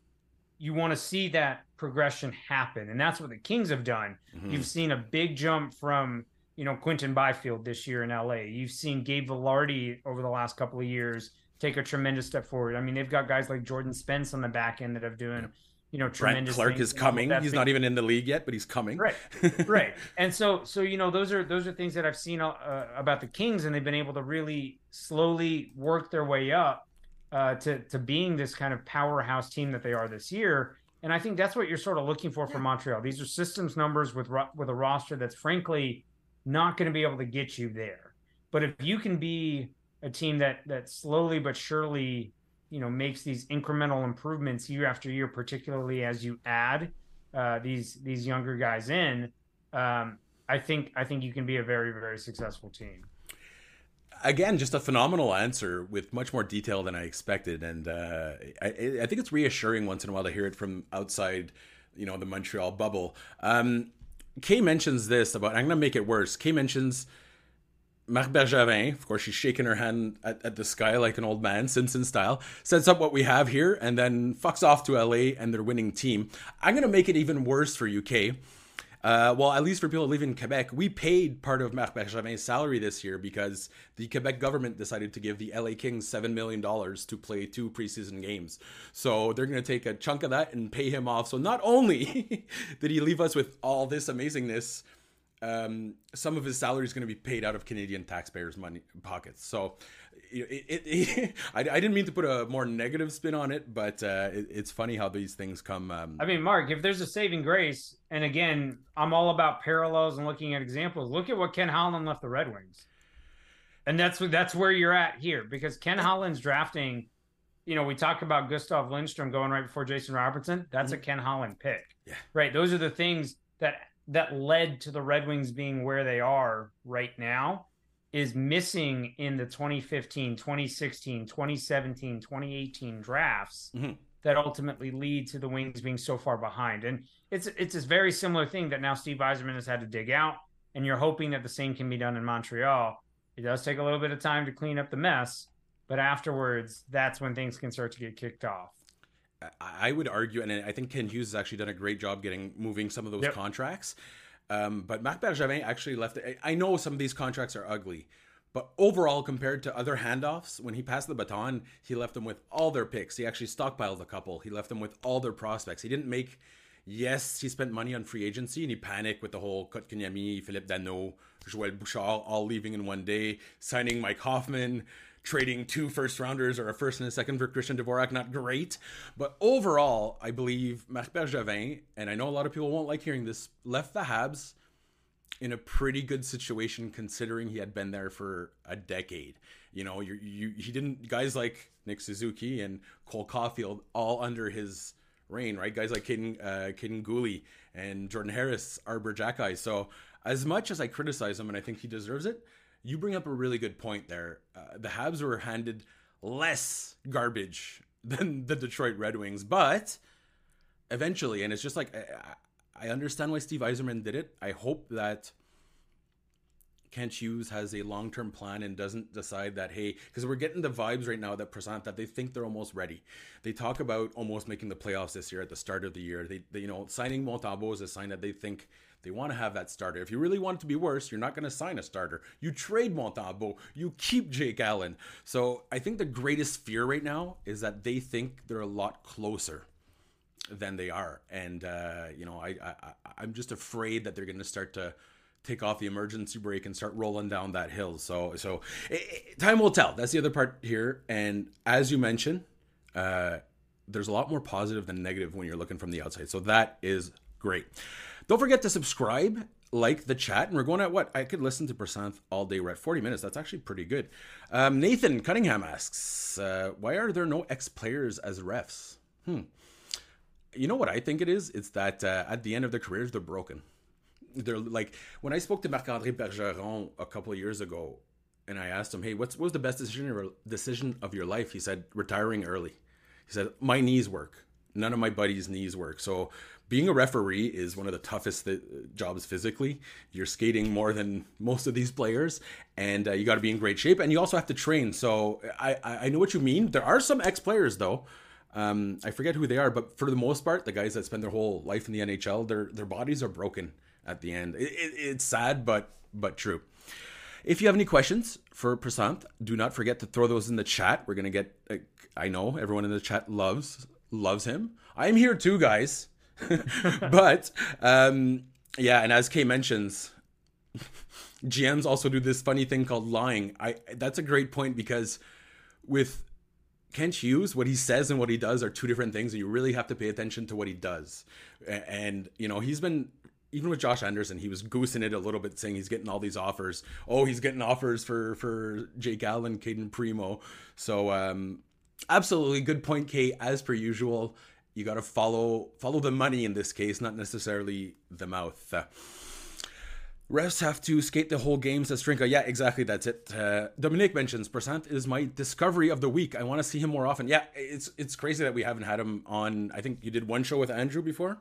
you want to see that progression happen. And that's what the Kings have done. Mm-hmm. You've seen a big jump from you know Quinton Byfield this year in LA. You've seen Gabe Vilardi over the last couple of years take a tremendous step forward. I mean, they've got guys like Jordan Spence on the back end that have doing you know tremendous. Brandt Clarke things. is coming. He's not even in the league yet, but he's coming. Right, right. And so, so you know, those are those are things that I've seen uh, about the Kings, and they've been able to really slowly work their way up uh, to to being this kind of powerhouse team that they are this year. And I think that's what you're sort of looking for yeah. from Montreal. These are systems numbers with with a roster that's frankly not going to be able to get you there. But if you can be a team that that slowly but surely, you know, makes these incremental improvements year after year, particularly as you add uh, these these younger guys in, um, I think I think you can be a very very successful team. Again, just a phenomenal answer with much more detail than I expected, and uh, I, I, think it's reassuring once in a while to hear it from outside, you know, the Montreal bubble. Um, Kay mentions this about, I'm going to make it worse. Kay mentions Marc Bergevin, of course, she's shaking her hand at, at, the sky like an old man, Simpson style, sets up what we have here and then fucks off to LA and their winning team. I'm going to make it even worse for UK. Uh, well, at least for people who live in Quebec, we paid part of Marc Bergevin's salary this year because the Quebec government decided to give the LA Kings $7 million to play two preseason games. So they're going to take a chunk of that and pay him off. So not only did he leave us with all this amazingness, um, some of his salary is going to be paid out of Canadian taxpayers' money pockets. So it, it, it I, I, didn't mean to put a more negative spin on it, but uh, it's funny how these things come. Um... I mean, Mark, if there's a saving grace, and again, I'm all about parallels and looking at examples. Look at what Ken Holland left the Red Wings, and that's that's where you're at here because Ken Holland's drafting. You know, we talk about Gustav Lindstrom going right before Jason Robertson. That's mm-hmm. a Ken Holland pick. Yeah. Right. Those are the things that that led to the Red Wings being where they are right now is missing in the 2015, 2016, 2017, 2018 drafts mm-hmm. that ultimately lead to the Wings being so far behind. And it's it's a very similar thing that now Steve Yzerman has had to dig out, and you're hoping that the same can be done in Montreal. It does take a little bit of time to clean up the mess, but afterwards, that's when things can start to get kicked off. I would argue, and I think Kent Hughes has actually done a great job getting moving some of those yep. contracts. Um, but Marc Bergevin actually left. I know some of these contracts are ugly, but overall, compared to other handoffs, when he passed the baton, he left them with all their picks. He actually stockpiled a couple. He left them with all their prospects. He didn't make. Yes, he spent money on free agency and he panicked with the whole Kotkaniemi, Philippe Danault, Joël Bouchard all leaving in one day, signing Mike Hoffman, trading two first rounders or a first and a second for Christian Dvorak, not great. But overall, I believe Marc Bergevin, and I know a lot of people won't like hearing this, left the Habs in a pretty good situation considering he had been there for a decade. You know, you, you he didn't guys like Nick Suzuki and Cole Caufield all under his reign, right? Guys like Kaiden uh, Kaiden Guhle and Jordan Harris Arber Xhekaj. So as much as I criticize him and I think he deserves it, you bring up a really good point there. Uh, the Habs were handed less garbage than the Detroit Red Wings, but eventually, and it's just like I, I understand why Steve Yzerman did it. I hope that Kent Hughes has a long term plan and doesn't decide that, hey, because we're getting the vibes right now that present that they think they're almost ready. They talk about almost making the playoffs this year at the start of the year. They, they you know, signing Montembeault is a sign that they think they want to have that starter. If you really want it to be worse, you're not going to sign a starter. You trade Montembeault. You keep Jake Allen. So I think the greatest fear right now is that they think they're a lot closer than they are, and uh, you know, I, I I'm just afraid that they're going to start to take off the emergency brake and start rolling down that hill. So so it, it, time will tell. That's the other part here. And as you mentioned, uh, there's a lot more positive than negative when you're looking from the outside. So that is great. Don't forget to subscribe, like the chat, and we're going at what I could listen to Prashanth all day. We're at 40 minutes. That's actually pretty good. Um, Nathan Cunningham asks, uh, "Why are there no ex players as refs?" Hmm. You know what I think it is? It's that uh, at the end of their careers, they're broken. They're like when I spoke to Marc André Bergeron a couple of years ago, and I asked him, "Hey, what's what was the best decision decision of your life?" He said, "Retiring early." He said, "My knees work. None of my buddies' knees work. So being a referee is one of the toughest th- jobs physically. You're skating more than most of these players, and uh, you got to be in great shape, and you also have to train. So I I know what you mean. There are some ex players though." Um, I forget who they are, but for the most part, the guys that spend their whole life in the NHL, their their bodies are broken at the end. It, it, it's sad, but but true. If you have any questions for Prashanth, do not forget to throw those in the chat. We're gonna get. Uh, I know everyone in the chat loves loves him. I'm here too, guys. but um, yeah, and as Kay mentions, GMs also do this funny thing called lying. I that's a great point because with Kent Hughes, what he says and what he does are two different things, and you really have to pay attention to what he does. And you know, he's been even with Josh Anderson, he was goosing it a little bit, saying he's getting all these offers. Oh, he's getting offers for for Jake Allen, Cayden Primeau. So um, absolutely good point, Kate. As per usual, you got to follow follow the money in this case, not necessarily the mouth. Uh, Refs have to skate the whole game, says Strinka. Yeah, exactly. That's it. Uh, Dominic mentions Prashanth is my discovery of the week. I want to see him more often. Yeah, it's it's crazy that we haven't had him on. I think you did one show with Andrew before.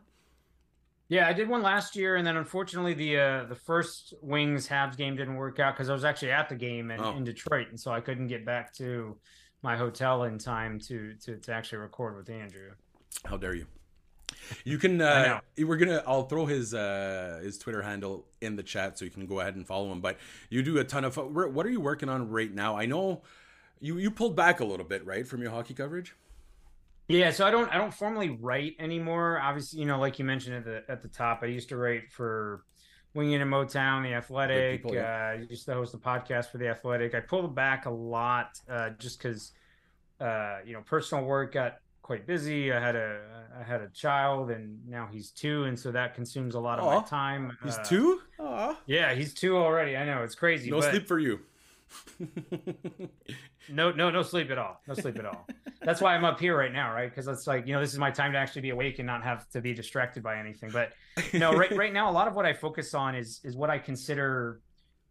Yeah, I did one last year, and then unfortunately the uh, the first Wings Habs game didn't work out because I was actually at the game in, oh. in Detroit, and so I couldn't get back to my hotel in time to to to actually record with Andrew. How dare you? You can. Uh, we're gonna. I'll throw his uh, his Twitter handle in the chat so you can go ahead and follow him. But you do a ton of. What are you working on right now? I know you you pulled back a little bit, right, from your hockey coverage. Yeah, so I don't I don't formally write anymore. Obviously, you know, like you mentioned at the at the top, I used to write for Winging in Motown, The Athletic. People, yeah. uh, used to host a podcast for The Athletic. I pulled back a lot uh, just because, uh, you know, personal work got quite busy. I had a I had a child, and now he's two, and so that consumes a lot of Aww. my time. He's uh, two. Aww. Yeah, he's two already. I know it's crazy. No sleep for you. no, no, no sleep at all. No sleep at all. That's why I'm up here right now, right? Because it's like you know this is my time to actually be awake and not have to be distracted by anything. But you know, right right now, a lot of what I focus on is is what I consider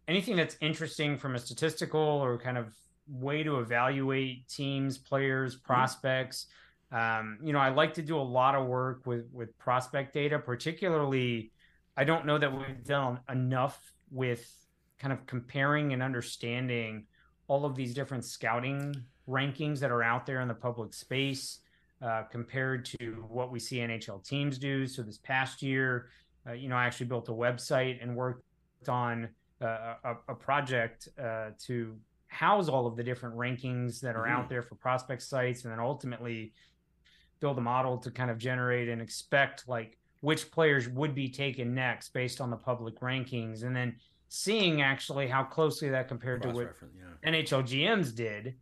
anything that's interesting from a statistical or kind of way to evaluate teams, players, mm-hmm. prospects. Mm-hmm um, you know, I like to do a lot of work with with prospect data, particularly. I don't know that we've done enough with kind of comparing and understanding all of these different scouting rankings that are out there in the public space uh, compared to what we see NHL teams do. So this past year, uh, you know, I actually built a website and worked on uh, a, a, project uh, to house all of the different rankings that are mm-hmm. out there for prospect sites, and then ultimately build a model to kind of generate and expect like which players would be taken next based on the public rankings and then seeing actually how closely that compared Cross to what yeah. NHL GMs did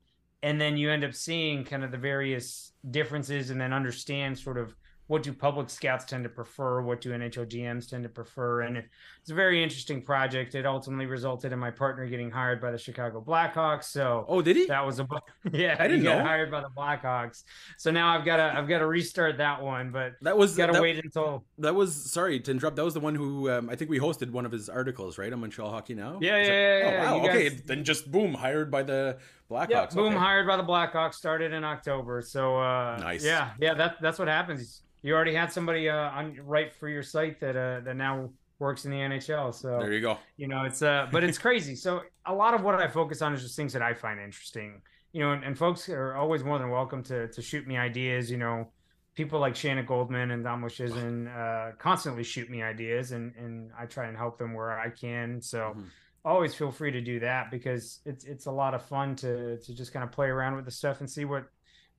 and then you end up seeing kind of the various differences and then understand sort of what do public scouts tend to prefer? What do NHL GMs tend to prefer? And it's a very interesting project. It ultimately resulted in my partner getting hired by the Chicago Blackhawks. So oh, did he? That was a yeah. I didn't he got know. hired by the Blackhawks. So now I've got to I've got to restart that one. But that was got to wait until that was sorry to interrupt. That was the one who um, I think we hosted one of his articles right on Montreal Hockey Now. Yeah, yeah, yeah, Oh wow. Guys... Okay, then just boom, hired by the Blackhawks. Yeah, boom, okay. hired by the Blackhawks. Started in October. So uh, nice. Yeah, yeah. That that's what happens you already had somebody uh, on right for your site that uh, that now works in the NHL. So there you go. You know, it's uh, but it's crazy. So a lot of what I focus on is just things that I find interesting. You know, and, and folks are always more than welcome to to shoot me ideas. You know, people like Shayna Goldman and Dom Luszczyszyn, uh constantly shoot me ideas, and and I try and help them where I can. So. Mm-hmm. Always feel free to do that because it's it's a lot of fun to to just kind of play around with the stuff and see what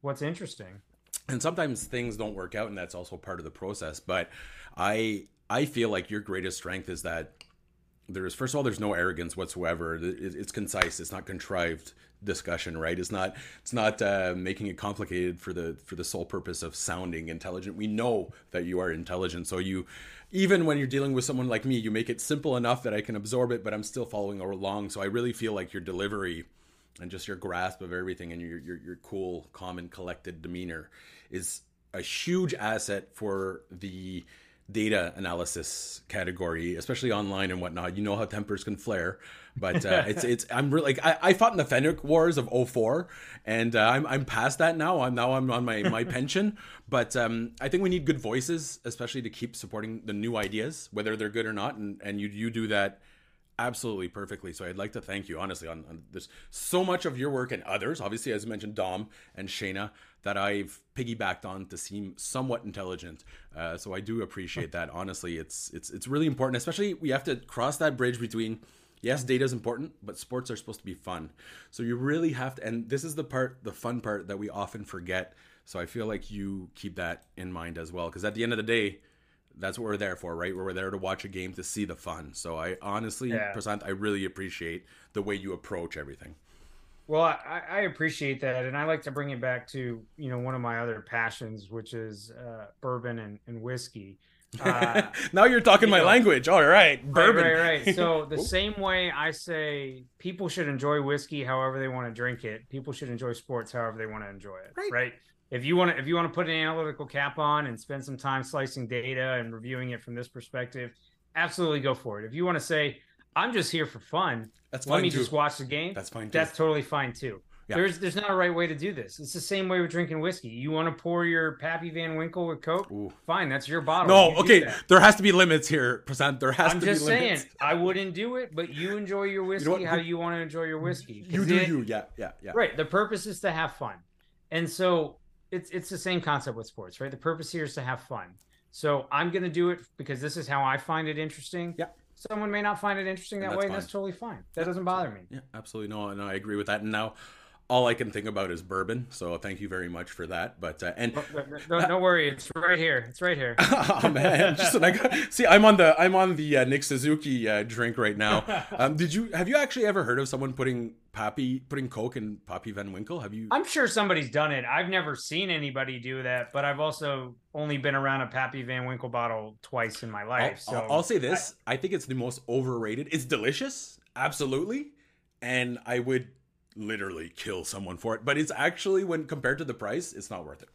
what's interesting and sometimes things don't work out and that's also part of the process but i i feel like your greatest strength is that there's first of all there's no arrogance whatsoever. It's concise. It's not contrived discussion, right? It's not it's not uh, making it complicated for the for the sole purpose of sounding intelligent. We know that you are intelligent, so you even when you're dealing with someone like me, you make it simple enough that I can absorb it, but I'm still following along. So I really feel like your delivery and just your grasp of everything and your your, your cool, calm, and collected demeanor is a huge asset for the data analysis category, especially online and whatnot. You know how tempers can flare, but uh, it's it's I'm really like I, I fought in the Fenwick Wars of 04 and uh, I'm I'm past that now. I'm now I'm on my my pension, but um, I think we need good voices, especially to keep supporting the new ideas, whether they're good or not, and and you you do that absolutely perfectly. So I'd like to thank you honestly on, on there's so much of your work and others, obviously as you mentioned Dom and Shayna that I've piggybacked on to seem somewhat intelligent. Uh, so I do appreciate that. Honestly, it's it's it's really important, especially we have to cross that bridge between yes, data is important, but sports are supposed to be fun. So you really have to, and this is the part, the fun part that we often forget. So I feel like you keep that in mind as well, because at the end of the day, that's what we're there for, right? We're there to watch a game to see the fun. So I honestly, yeah. Prashanth, I really appreciate the way you approach everything. Well, I, I, appreciate that, and I like to bring it back to you know one of my other passions, which is uh, bourbon and, and whiskey. Uh, now you're talking you my know, language. All right, bourbon. Right, right, right. So the same way I say people should enjoy whiskey however they want to drink it, people should enjoy sports however they want to enjoy it. Right. right? If you want to, if you want to put an analytical cap on and spend some time slicing data and reviewing it from this perspective, absolutely go for it. If you want to say I'm just here for fun. That's Let me too. just watch the game. That's fine. Too. That's totally fine too. Yeah. There's there's not a right way to do this. It's the same way with drinking whiskey. You want to pour your Pappy Van Winkle with Coke? Ooh. Fine, that's your bottle. No, you okay. There has to be limits here, Prashanth. There has I'm to be limits. I'm just saying, I wouldn't do it, but you enjoy your whiskey you know how you want to enjoy your whiskey. You do it, you, yeah, yeah, yeah. Right. The purpose is to have fun, and so it's it's the same concept with sports, right? The purpose here is to have fun. So I'm gonna do it because this is how I find it interesting. Yeah someone may not find it interesting that way, and that's totally fine. That yeah, doesn't bother me. Yeah, absolutely. No, no, I agree with that. And now all I can think about is bourbon. So thank you very much for that. But uh, and don't, don't, worry, it's right here. It's right here. oh man, just I got, see, I'm on the I'm on the uh, Nick Suzuki uh, drink right now. Um, did you have you actually ever heard of someone putting Pappy putting Coke in Pappy Van Winkle? Have you? I'm sure somebody's done it. I've never seen anybody do that, but I've also only been around a Pappy Van Winkle bottle twice in my life. I'll, so I'll say this: I, I think it's the most overrated. It's delicious, absolutely, and I would literally kill someone for it. But it's actually when compared to the price, it's not worth it.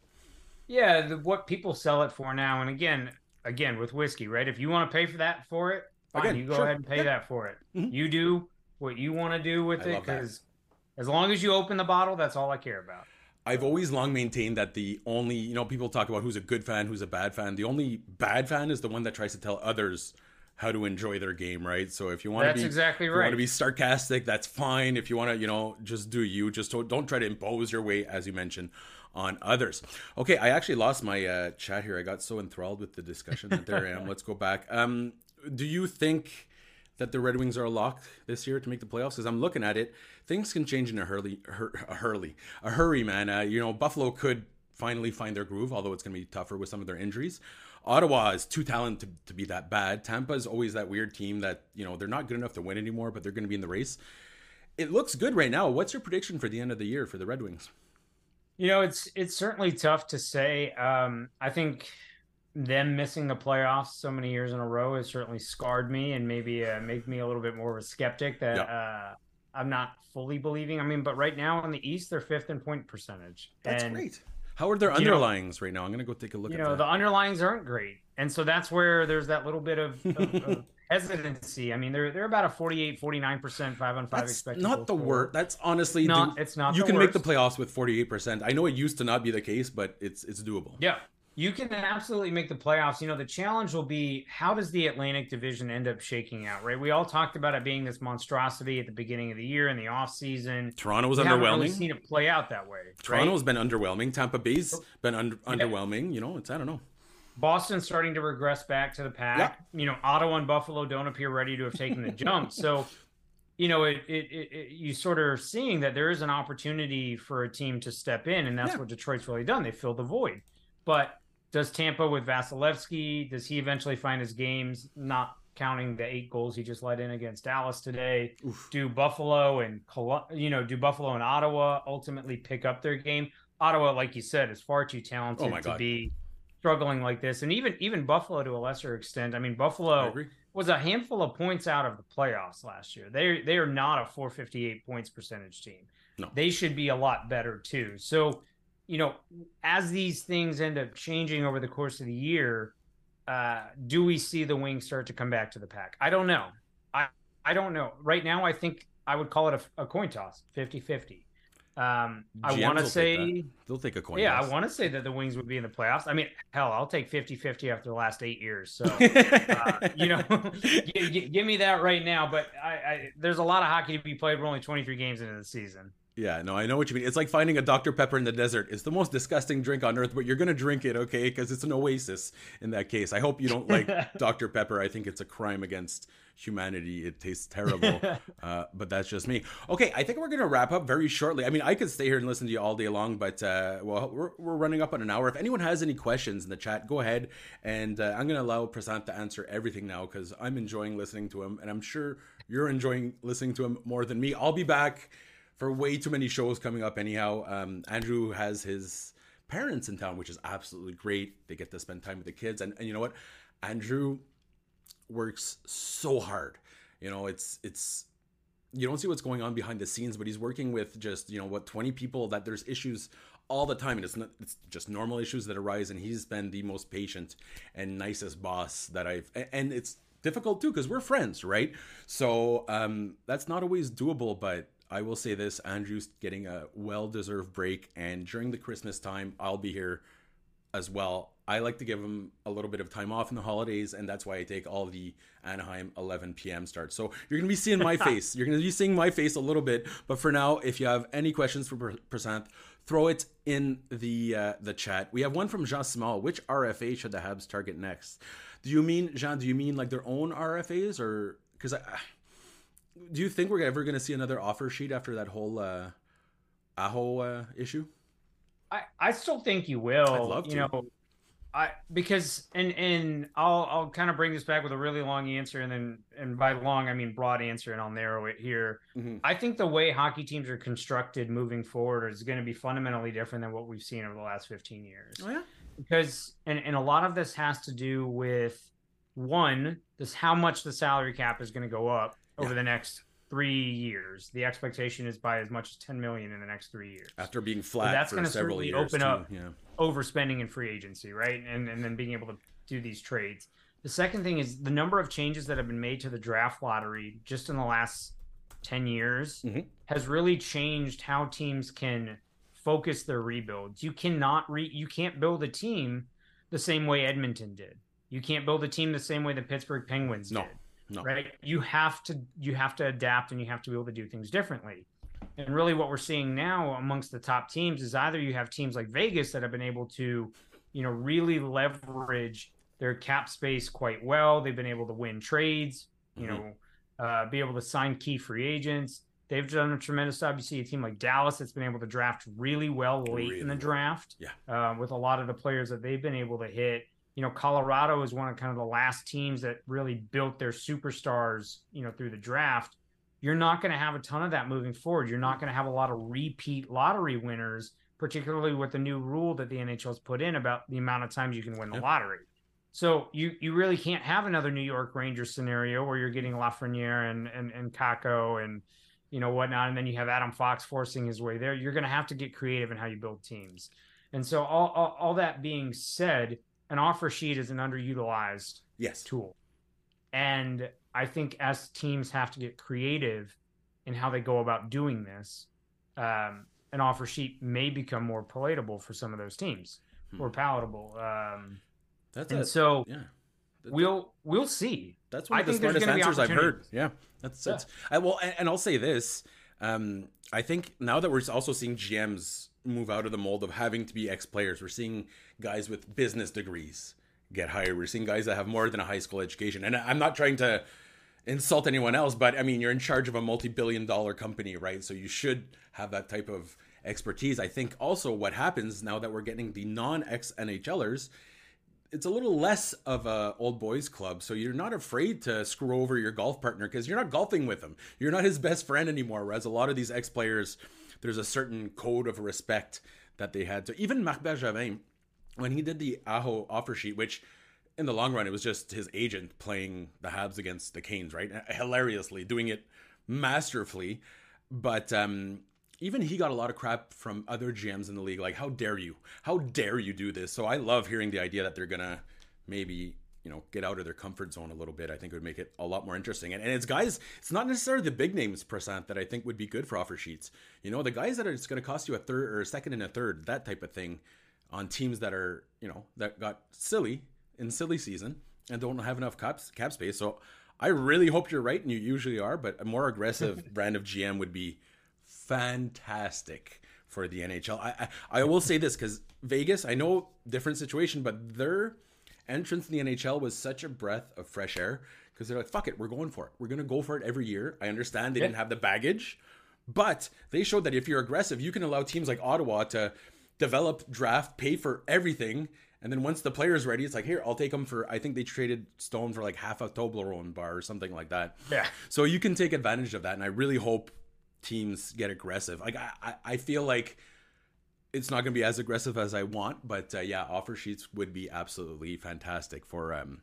Yeah, the, what people sell it for now, and again, again with whiskey, right? If you want to pay for that for it, fine, again, you go sure. ahead and pay yeah. that for it. Mm-hmm. You do what you want to do with I it because as long as you open the bottle, that's all I care about. I've always long maintained that the only, you know, people talk about who's a good fan, who's a bad fan. The only bad fan is the one that tries to tell others how to enjoy their game, right? So if you want to be exactly right. want to be sarcastic, that's fine. If you want to, you know, just do you. Just don't, don't try to impose your way, as you mentioned, on others. Okay, I actually lost my uh, chat here. I got so enthralled with the discussion that there I am. Let's go back. Um, do you think that the Red Wings are locked this year to make the playoffs? Because I'm looking at it, things can change in a hurry, a hurry, a hurry, man. Uh, you know, Buffalo could finally find their groove, although it's going to be tougher with some of their injuries. Ottawa is too talented to, to be that bad. Tampa is always that weird team that, you know, they're not good enough to win anymore, but they're going to be in the race. It looks good right now. What's your prediction for the end of the year for the Red Wings? You know, it's it's certainly tough to say. Um, I think them missing the playoffs so many years in a row has certainly scarred me and maybe uh, make me a little bit more of a skeptic that uh, I'm not fully believing. I mean, but right now in the East, they're fifth in point percentage. That's and, great. How are their underlyings know, right now? I'm gonna go take a look. You know, that. the underlyings aren't great, and so that's where there's that little bit of, of, of hesitancy. I mean, they're they're about a 48, 49 percent five on five that's expected. Not the worst. That's honestly not. it's not. You can worst. make the playoffs with 48 percent. I know it used to not be the case, but it's it's doable. Yeah, you can absolutely make the playoffs. You know, the challenge will be how does the Atlantic Division end up shaking out, right? We all talked about it being this monstrosity at the beginning of the year in the offseason. Toronto was we underwhelming. Really seen it play out that way. Toronto's right? been underwhelming. Tampa Bay's been un- yeah. underwhelming. You know, it's I don't know. Boston's starting to regress back to the pack. Yeah. You know, Ottawa and Buffalo don't appear ready to have taken the jump. So, you know, it, it, it, you sort of seeing that there is an opportunity for a team to step in, and that's yeah. what Detroit's really done. They filled the void. But does Tampa with Vasilevskiy? Does he eventually find his games? Not counting the eight goals he just let in against Dallas today. Oof. Do Buffalo and you know do Buffalo and Ottawa ultimately pick up their game? Ottawa, like you said, is far too talented oh to be struggling like this, and even even Buffalo to a lesser extent. I mean, Buffalo was a handful of points out of the playoffs last year. They they are not a 458 points percentage team. No. They should be a lot better too. So, you know, as these things end up changing over the course of the year, uh, do we see the Wings start to come back to the pack? I don't know. I I don't know. Right now, I think I would call it a, a coin toss, 50 50. Um, I want to say they'll take a coin. Yeah, toss. I want to say that the Wings would be in the playoffs. I mean, hell, I'll take 50-50 after the last eight years. So, uh, you know, g- g- give me that right now. But I, I, there's a lot of hockey to be played. We're only 23 games into the season. Yeah, no, I know what you mean. It's like finding a Dr. Pepper in the desert. It's the most disgusting drink on earth, but you're going to drink it, okay? Because it's an oasis in that case. I hope you don't like Dr. Pepper. I think it's a crime against humanity. It tastes terrible, uh, but that's just me. Okay, I think we're going to wrap up very shortly. I mean, I could stay here and listen to you all day long, but uh, well, we're, we're running up on an hour. If anyone has any questions in the chat, go ahead. And uh, I'm going to allow Prashanth to answer everything now because I'm enjoying listening to him, and I'm sure you're enjoying listening to him more than me. I'll be back for way too many shows coming up anyhow. Um, Andrew has his parents in town, which is absolutely great. They get to spend time with the kids, and, and you know what, Andrew works so hard. You know, it's it's you don't see what's going on behind the scenes, but he's working with just you know what twenty people that there's issues all the time, and it's not it's just normal issues that arise, and he's been the most patient and nicest boss that I've and it's difficult too because we're friends, right? So um, that's not always doable, but I will say this Andrew's getting a well deserved break, and during the Christmas time, I'll be here as well. I like to give him a little bit of time off in the holidays, and that's why I take all the Anaheim 11 p.m. starts. So you're going to be seeing my face. You're going to be seeing my face a little bit. But for now, if you have any questions for Prashanth, throw it in the uh, the chat. We have one from Jean Small. Which RFA should the Habs target next? Do you mean Jean? Do you mean like their own RFAs, or because I do you think we're ever going to see another offer sheet after that whole uh, Aho uh, issue? I, I still think you will. I'd love to. You know, I because and and I'll I'll kind of bring this back with a really long answer and then and by long I mean broad answer and I'll narrow it here. Mm-hmm. I think the way hockey teams are constructed moving forward is going to be fundamentally different than what we've seen over the last 15 years. Oh yeah. Because and and a lot of this has to do with one, this how much the salary cap is going to go up over yeah. the next three years. The expectation is by as much as 10 million in the next three years. After being flat, so that's going to certainly open too. up yeah. overspending in free agency, right? And and then being able to do these trades. The second thing is the number of changes that have been made to the draft lottery just in the last 10 years mm-hmm. has really changed how teams can focus their rebuilds. You cannot re you can't build a team the same way Edmonton did. You can't build a team the same way the Pittsburgh Penguins no. did no. right? You have to you have to adapt and you have to be able to do things differently. And really what we're seeing now amongst the top teams is either you have teams like vegas that have been able to you know really leverage their cap space quite well. They've been able to win trades you mm-hmm. know uh, be able to sign key free agents. They've done a tremendous job. You see a team like dallas that's been able to draft really well late really in the draft yeah. uh, with a lot of the players that they've been able to hit you know, Colorado is one of kind of the last teams that really built their superstars, you know, through the draft. You're not going to have a ton of that moving forward. You're not going to have a lot of repeat lottery winners, particularly with the new rule that the NHL has put in about the amount of times you can win the yep. lottery. So you you really can't have another New York Rangers scenario where you're getting Lafreniere and and and Kakko and you know whatnot, and then you have Adam Fox forcing his way there. You're going to have to get creative in how you build teams. And so all, all, all that being said, an offer sheet is an underutilized yes. tool. And I think as teams have to get creative in how they go about doing this, um, an offer sheet may become more palatable for some of those teams, hmm. more palatable. Um, that's and a, so yeah. We'll we'll see. That's one of I the smartest answers I've heard. Yeah, that's that's. Yeah. I, well, and, and I'll say this. Um, I think now that we're also seeing GMs move out of the mold of having to be ex players. We're seeing guys with business degrees get hired. We're seeing guys that have more than a high school education. And I'm not trying to insult anyone else, but I mean, you're in charge of a multi billion dollar company, right? So you should have that type of expertise. I think also what happens now that we're getting the non ex NHLers it's a little less of a old boys club, so you're not afraid to screw over your golf partner because you're not golfing with him. You're not his best friend anymore. Whereas a lot of these ex players, there's a certain code of respect that they had so Even Marc Bergevin, when he did the Aho offer sheet, which in the long run it was just his agent playing the Habs against the Canes, right? Hilariously doing it masterfully, but um, even he got a lot of crap from other GMs in the league. Like, how dare you? How dare you do this? So I love hearing the idea that they're gonna maybe you know get out of their comfort zone a little bit. I think it would make it a lot more interesting. And, and it's guys, it's not necessarily the big names Prashanth that I think would be good for offer sheets. You know, the guys that are it's going to cost you a third or a second and a third, that type of thing, on teams that are you know that got silly in silly season and don't have enough cap cap space. So I really hope you're right, and you usually are. But a more aggressive brand of GM would be fantastic for the NHL. I I, I will say this because Vegas, I know different situation, but their entrance in the NHL was such a breath of fresh air because they're like, fuck it, we're going for it. We're gonna go for it every year. I understand they yeah. didn't have the baggage, but they showed that if you're aggressive, you can allow teams like Ottawa to develop, draft, pay for everything. And then once the player's ready, it's like, here, I'll take them for. I think they traded Stone for like half a Toblerone bar or something like that. Yeah. So you can take advantage of that, and I really hope teams get aggressive. Like I, I feel like it's not going to be as aggressive as I want, but uh, yeah, offer sheets would be absolutely fantastic for um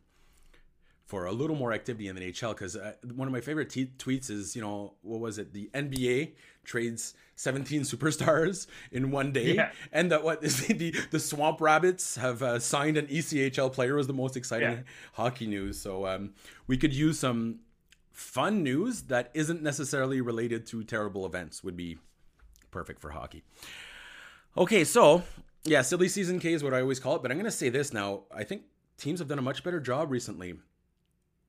for a little more activity in the NHL. Because uh, one of my favorite t- tweets is, you know, what was it? The NBA trades 17 superstars in one day, yeah. and that what is the the Swamp Rabbits have uh, signed an ECHL player was the most exciting yeah. hockey news. So um, we could use some fun news that isn't necessarily related to terrible events would be perfect for hockey. Okay, so yeah, silly season K is what I always call it, but I'm going to say this now. I think teams have done a much better job recently,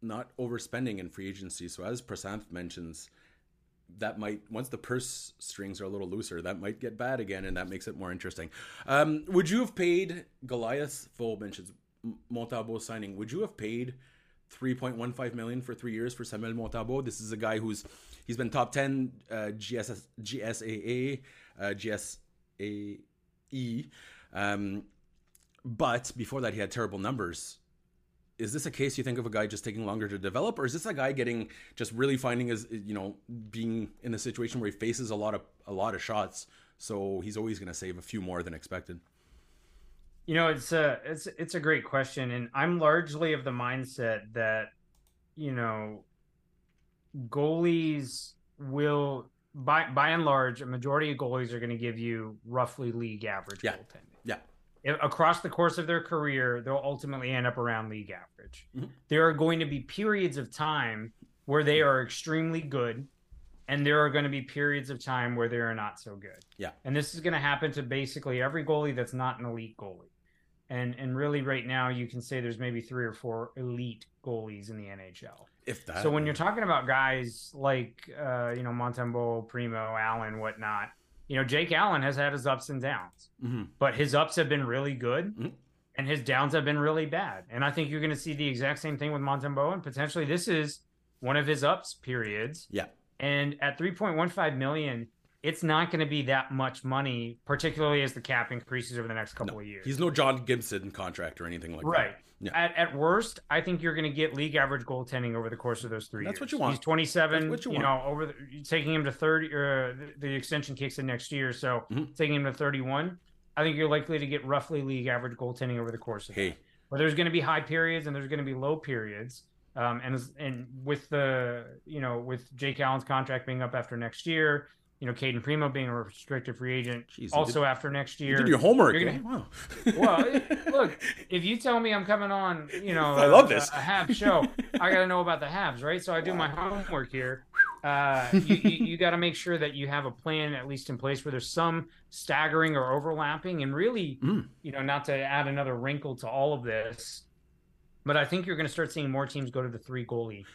not overspending in free agency. So as Prashanth mentions, that might once the purse strings are a little looser, that might get bad again, and that makes it more interesting. Um, would you have paid Goliath? Full mentions Montembeault signing. Would you have paid 3.15 million for three years for Samuel Montembeault. This is a guy who's he's been top 10 uh, GSS, GSAA, uh, GSAE. Um, but before that, he had terrible numbers. Is this a case you think of a guy just taking longer to develop, or is this a guy getting just really finding his, you know, being in a situation where he faces a lot of a lot of shots, so he's always going to save a few more than expected? You know, it's a it's it's a great question, and I'm largely of the mindset that you know goalies will by by and large a majority of goalies are going to give you roughly league average yeah. goaltending. Yeah. Across the course of their career, they'll ultimately end up around league average. Mm-hmm. There are going to be periods of time where they are extremely good, and there are going to be periods of time where they are not so good. Yeah. And this is going to happen to basically every goalie that's not an elite goalie and and really right now you can say there's maybe three or four elite goalies in the NHL. If that. So when you're talking about guys like uh, you know Montembeault, Primeau, Allen, whatnot, you know Jake Allen has had his ups and downs, mm-hmm. but his ups have been really good. Mm-hmm. And his downs have been really bad. And I think you're going to see the exact same thing with Montembeault. And potentially this is one of his ups periods. Yeah. And at 3.15 million, it's not going to be that much money, particularly as the cap increases over the next couple no, of years. He's no John Gibson contract or anything like right. that. Right. At, at worst, I think you're going to get league average goaltending over the course of those three. That's years. what you want. He's 27. That's what you, you know, over the, taking him to 30. Uh, the, the, extension kicks in next year, so mm-hmm. taking him to 31. I think you're likely to get roughly league average goaltending over the course of hey. that. But there's going to be high periods and there's going to be low periods. Um, and and with the you know with Jake Allen's contract being up after next year, you know, Cayden Primeau being a restricted free agent. Jeez, also did, after next year, you did your homework. Gonna, eh? wow. well, look, if you tell me I'm coming on, you know, I love this a, a Habs show, I got to know about the Habs, right? So I do my homework here. Uh, you, you, you got to make sure that you have a plan at least in place where there's some staggering or overlapping, and really, mm. you know, not to add another wrinkle to all of this, but I think you're going to start seeing more teams go to the three goalie,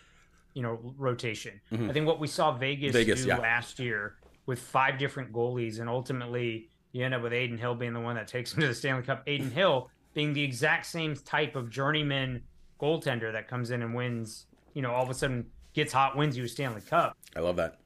you know, rotation. Mm-hmm. I think what we saw Vegas, Vegas do yeah. last year with five different goalies, and ultimately you end up with Adin Hill being the one that takes him to the Stanley Cup. Adin Hill being the exact same type of journeyman goaltender that comes in and wins. You know, all of a sudden gets hot, wins you a Stanley Cup. I love that.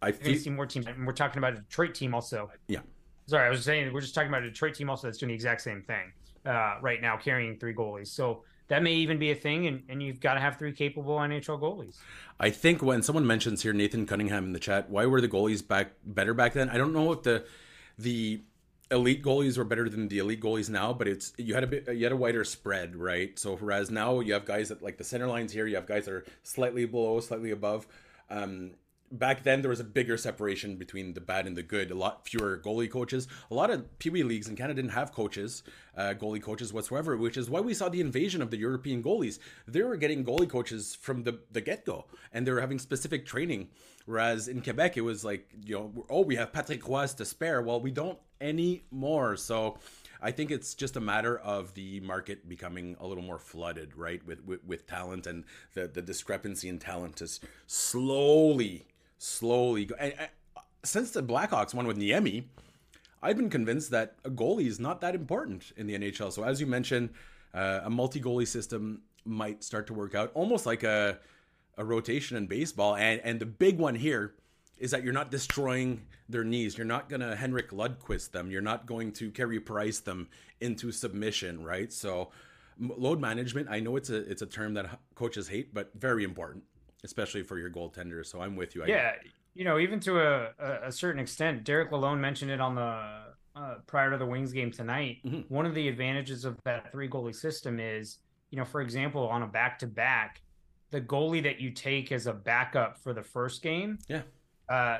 I feel... see more teams. And we're talking about a Detroit team also. Yeah. Sorry, I was saying we're just talking about a Detroit team also that's doing the exact same thing. uh, right now carrying three goalies. So that may even be a thing, and, and you've got to have three capable NHL goalies. I think when someone mentions here Nathan Cunningham in the chat, why were the goalies back better back then? I don't know if the the elite goalies were better than the elite goalies now, but it's you had a bit you had a wider spread, right? So whereas now you have guys that like the center lines here, you have guys that are slightly below, slightly above. Um, back then there was a bigger separation between the bad and the good. A lot fewer goalie coaches. A lot of Pee Wee leagues in Canada didn't have coaches, uh, goalie coaches whatsoever, which is why we saw the invasion of the European goalies. They were getting goalie coaches from the, the get go, and they were having specific training. Whereas in Quebec, it was like, you know, oh, we have Patrick Roy to spare. Well, we don't anymore. So I think it's just a matter of the market becoming a little more flooded, right, with with, with talent, and the the discrepancy in talent is slowly slowly go. And, and, since the Blackhawks won with Niemi, I've been convinced that a goalie is not that important in the NHL. So as you mentioned, uh, a multi goalie system might start to work out, almost like a a rotation in baseball. And and the big one here is that you're not destroying their knees. You're not gonna Henrik Lundqvist them. You're not going to Carey Price them into submission, right? So load management. I know it's a it's a term that coaches hate, but very important especially for your goaltender. So I'm with you. I yeah, you know, even to a, a certain extent, Derek Lalonde mentioned it on the uh, prior to the Wings game tonight. Mm-hmm. One of the advantages of that three goalie system is, you know, for example, on a back to back, the goalie that you take as a backup for the first game, yeah, uh,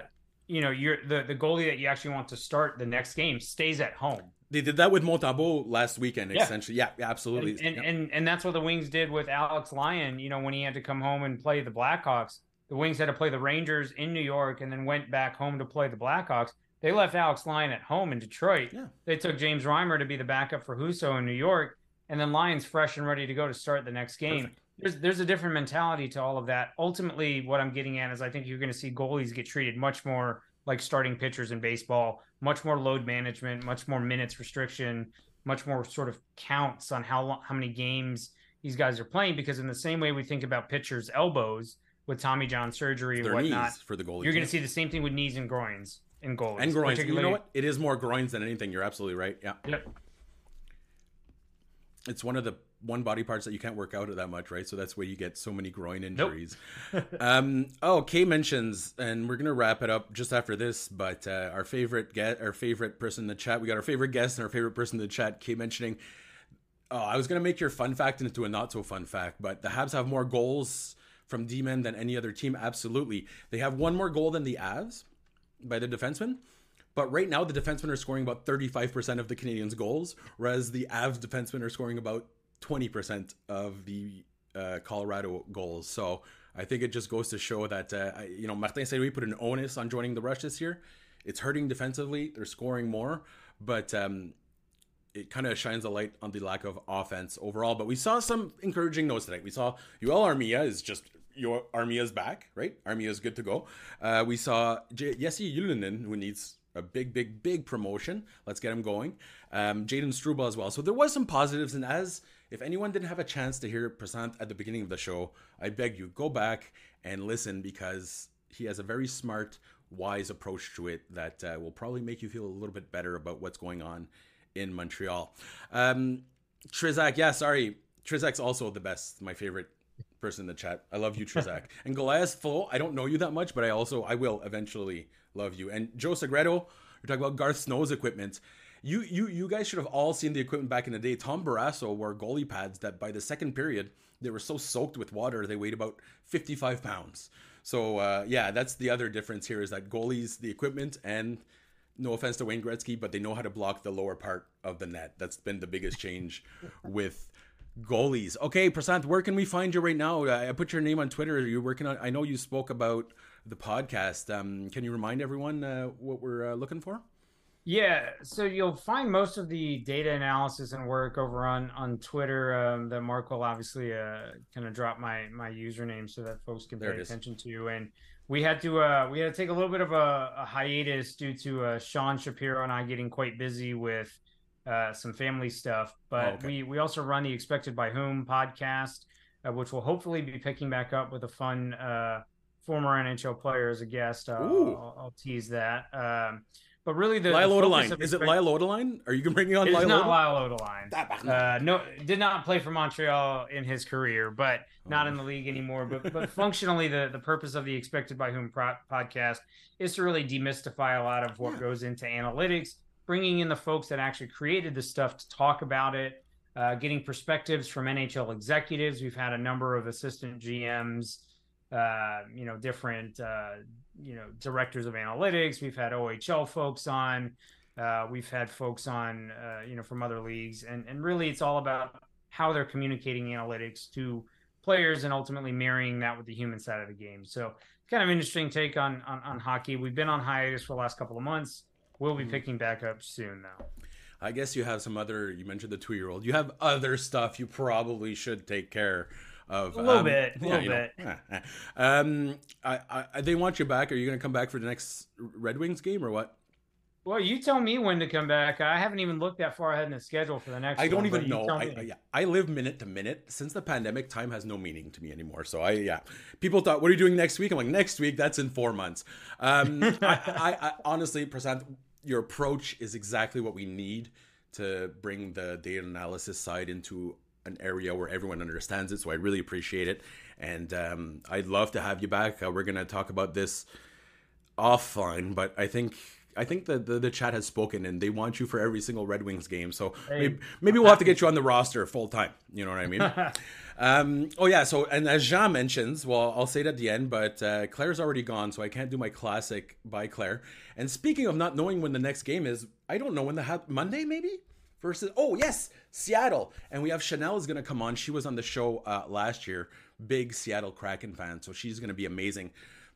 you know, you're the the goalie that you actually want to start the next game stays at home. They did that with Montembeault last weekend, yeah. essentially. Yeah, yeah absolutely. And and, and and that's what the Wings did with Alex Lyon. You know, when he had to come home and play the Blackhawks, the Wings had to play the Rangers in New York and then went back home to play the Blackhawks. They left Alex Lyon at home in Detroit. Yeah. They took James Reimer to be the backup for Husso in New York, and then Lyon's fresh and ready to go to start the next game. Perfect. There's there's a different mentality to all of that. Ultimately, what I'm getting at is I think you're going to see goalies get treated much more like starting pitchers in baseball, much more load management, much more minutes restriction, much more sort of counts on how long, how many games these guys are playing. Because in the same way we think about pitchers' elbows with Tommy John surgery and whatnot, for the goalie, you're going to see the same thing with knees and groins and goals and groins. You know what? It is more groins than anything. You're absolutely right. Yeah. Yep. It's one of the one body parts that you can't work out that much, right? So that's where you get so many groin injuries. Nope. um, oh, Kay mentions, and we're gonna wrap it up just after this. But uh, our favorite get, our favorite person in the chat, we got our favorite guest and our favorite person in the chat. Kay mentioning, oh, I was gonna make your fun fact into a not so fun fact, but the Habs have more goals from D-men than any other team. Absolutely, they have one more goal than the Avs by the defenseman. But right now, the defensemen are scoring about 35% of the Canadiens' goals, whereas the Avs defensemen are scoring about 20% of the uh, Colorado goals. So I think it just goes to show that, uh, you know, Martin. Louis put an onus on joining the rush this year. It's hurting defensively. They're scoring more, but um, it kind of shines a light on the lack of offense overall. But we saw some encouraging notes tonight. We saw Joel Armia is just your Armia's back, right? Armia's good to go. Uh, we saw J- Jesse Ylönen, who needs a big, big, big promotion. Let's get him going. Um, Jayden Struble as well. So there was some positives, and as if anyone didn't have a chance to hear Prashanth at the beginning of the show, I beg you, go back and listen because he has a very smart, wise approach to it that uh, will probably make you feel a little bit better about what's going on in Montreal. Um, Trizak, yeah, sorry. Trizak's also the best, my favorite person in the chat. I love you, Trizak. and Goliath Full, I don't know you that much, but I also, I will eventually love you. And Joe Segredo, you're talking about Garth Snow's equipment you you you guys should have all seen the equipment back in the day. Tom Barrasso wore goalie pads that by the second period they were so soaked with water they weighed about 55 pounds. So uh, yeah, that's the other difference here is that goalies, the equipment, and no offense to Wayne Gretzky, but they know how to block the lower part of the net. That's been the biggest change with goalies. Okay, Prashanth, where can we find you right now? I put your name on Twitter. You're working on. I know you spoke about the podcast. Um, can you remind everyone uh, what we're uh, looking for? Yeah, so you'll find most of the data analysis and work over on on Twitter. Um, that Marc will obviously uh, kind of drop my my username so that folks can pay attention to. And we had to uh, we had to take a little bit of a, a hiatus due to uh, Sean Shapiro and I getting quite busy with uh, some family stuff. But oh, okay. we we also run the Expected by Whom podcast, uh, which will hopefully be picking back up with a fun uh, former NHL player as a guest. Uh, I'll, I'll, tease that. Um, But really, the Lyle the Odelein. Is it Lyle Odelein? Are you bringing on It's Lyle not Odelein? Lyle Odelein. Uh, no, did not play for Montreal in his career, but not Oh. in the league anymore. But but functionally, the the purpose of the Expected by Whom pro- podcast is to really demystify a lot of what Yeah. goes into analytics, bringing in the folks that actually created the stuff to talk about it, uh, getting perspectives from NHL executives. We've had a number of assistant GMs, uh, you know, different uh, you know directors of analytics. We've had OHL folks on. Uh, we've had folks on, uh, you know, from other leagues, and and really, it's all about how they're communicating analytics to players, and ultimately marrying that with the human side of the game. So, kind of interesting take on on, on hockey. We've been on hiatus for the last couple of months. We'll be picking back up soon, though. I guess you have some other. You mentioned the two-year-old. You have other stuff you probably should take care of. A little bit, a little you know. Um, I, I, they want you back. Are you going to come back for the next Red Wings game or what? Well, you tell me when to come back. I haven't even looked that far ahead in the schedule for the next. I don't one, even know. I. I, yeah, I live minute to minute. Since the pandemic, time has no meaning to me anymore. So I, yeah, people thought, "What are you doing next week?" I'm like, "Next week? That's in four months." Um, I, I, I honestly, Prashanth, your approach is exactly what we need to bring the data analysis side into an area where everyone understands it. So I really appreciate it, and um, I'd love to have you back. Uh, we're gonna talk about this offline, but I think I think the, the the chat has spoken and they want you for every single Red Wings game. So maybe, maybe we'll have to get you on the roster full time. You know what I mean? um, oh yeah. So and as Jean mentions, well, I'll say it at the end, but uh, Claire's already gone, so I can't do my classic by Claire. And speaking of not knowing when the next game is, I don't know when the ha- Monday maybe versus oh yes Seattle. And we have Chanel is going to come on. She was on the show uh, last year. Big Seattle Kraken fan so she's going to be amazing.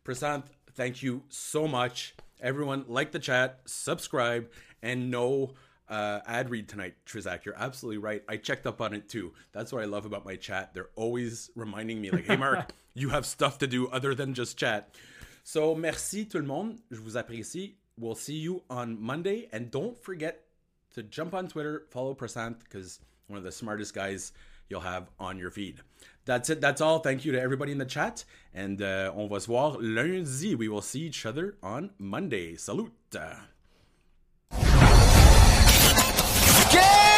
Prashanth thank you so much. Everyone like the chat subscribe and no uh, ad read tonight Trizak. You're absolutely right. I checked up on it too. That's what I love about my chat. They're always reminding me like hey Marc you have stuff to do other than just chat. So merci tout le monde. Je vous apprécie. We'll see you on Monday. And don't forget to jump on Twitter, follow Prashanth because one of the smartest guys you'll have on your feed. That's it. That's all. Thank you to everybody in the chat. And uh, on va se voir lundi. We will see each other on Monday. Salute. Game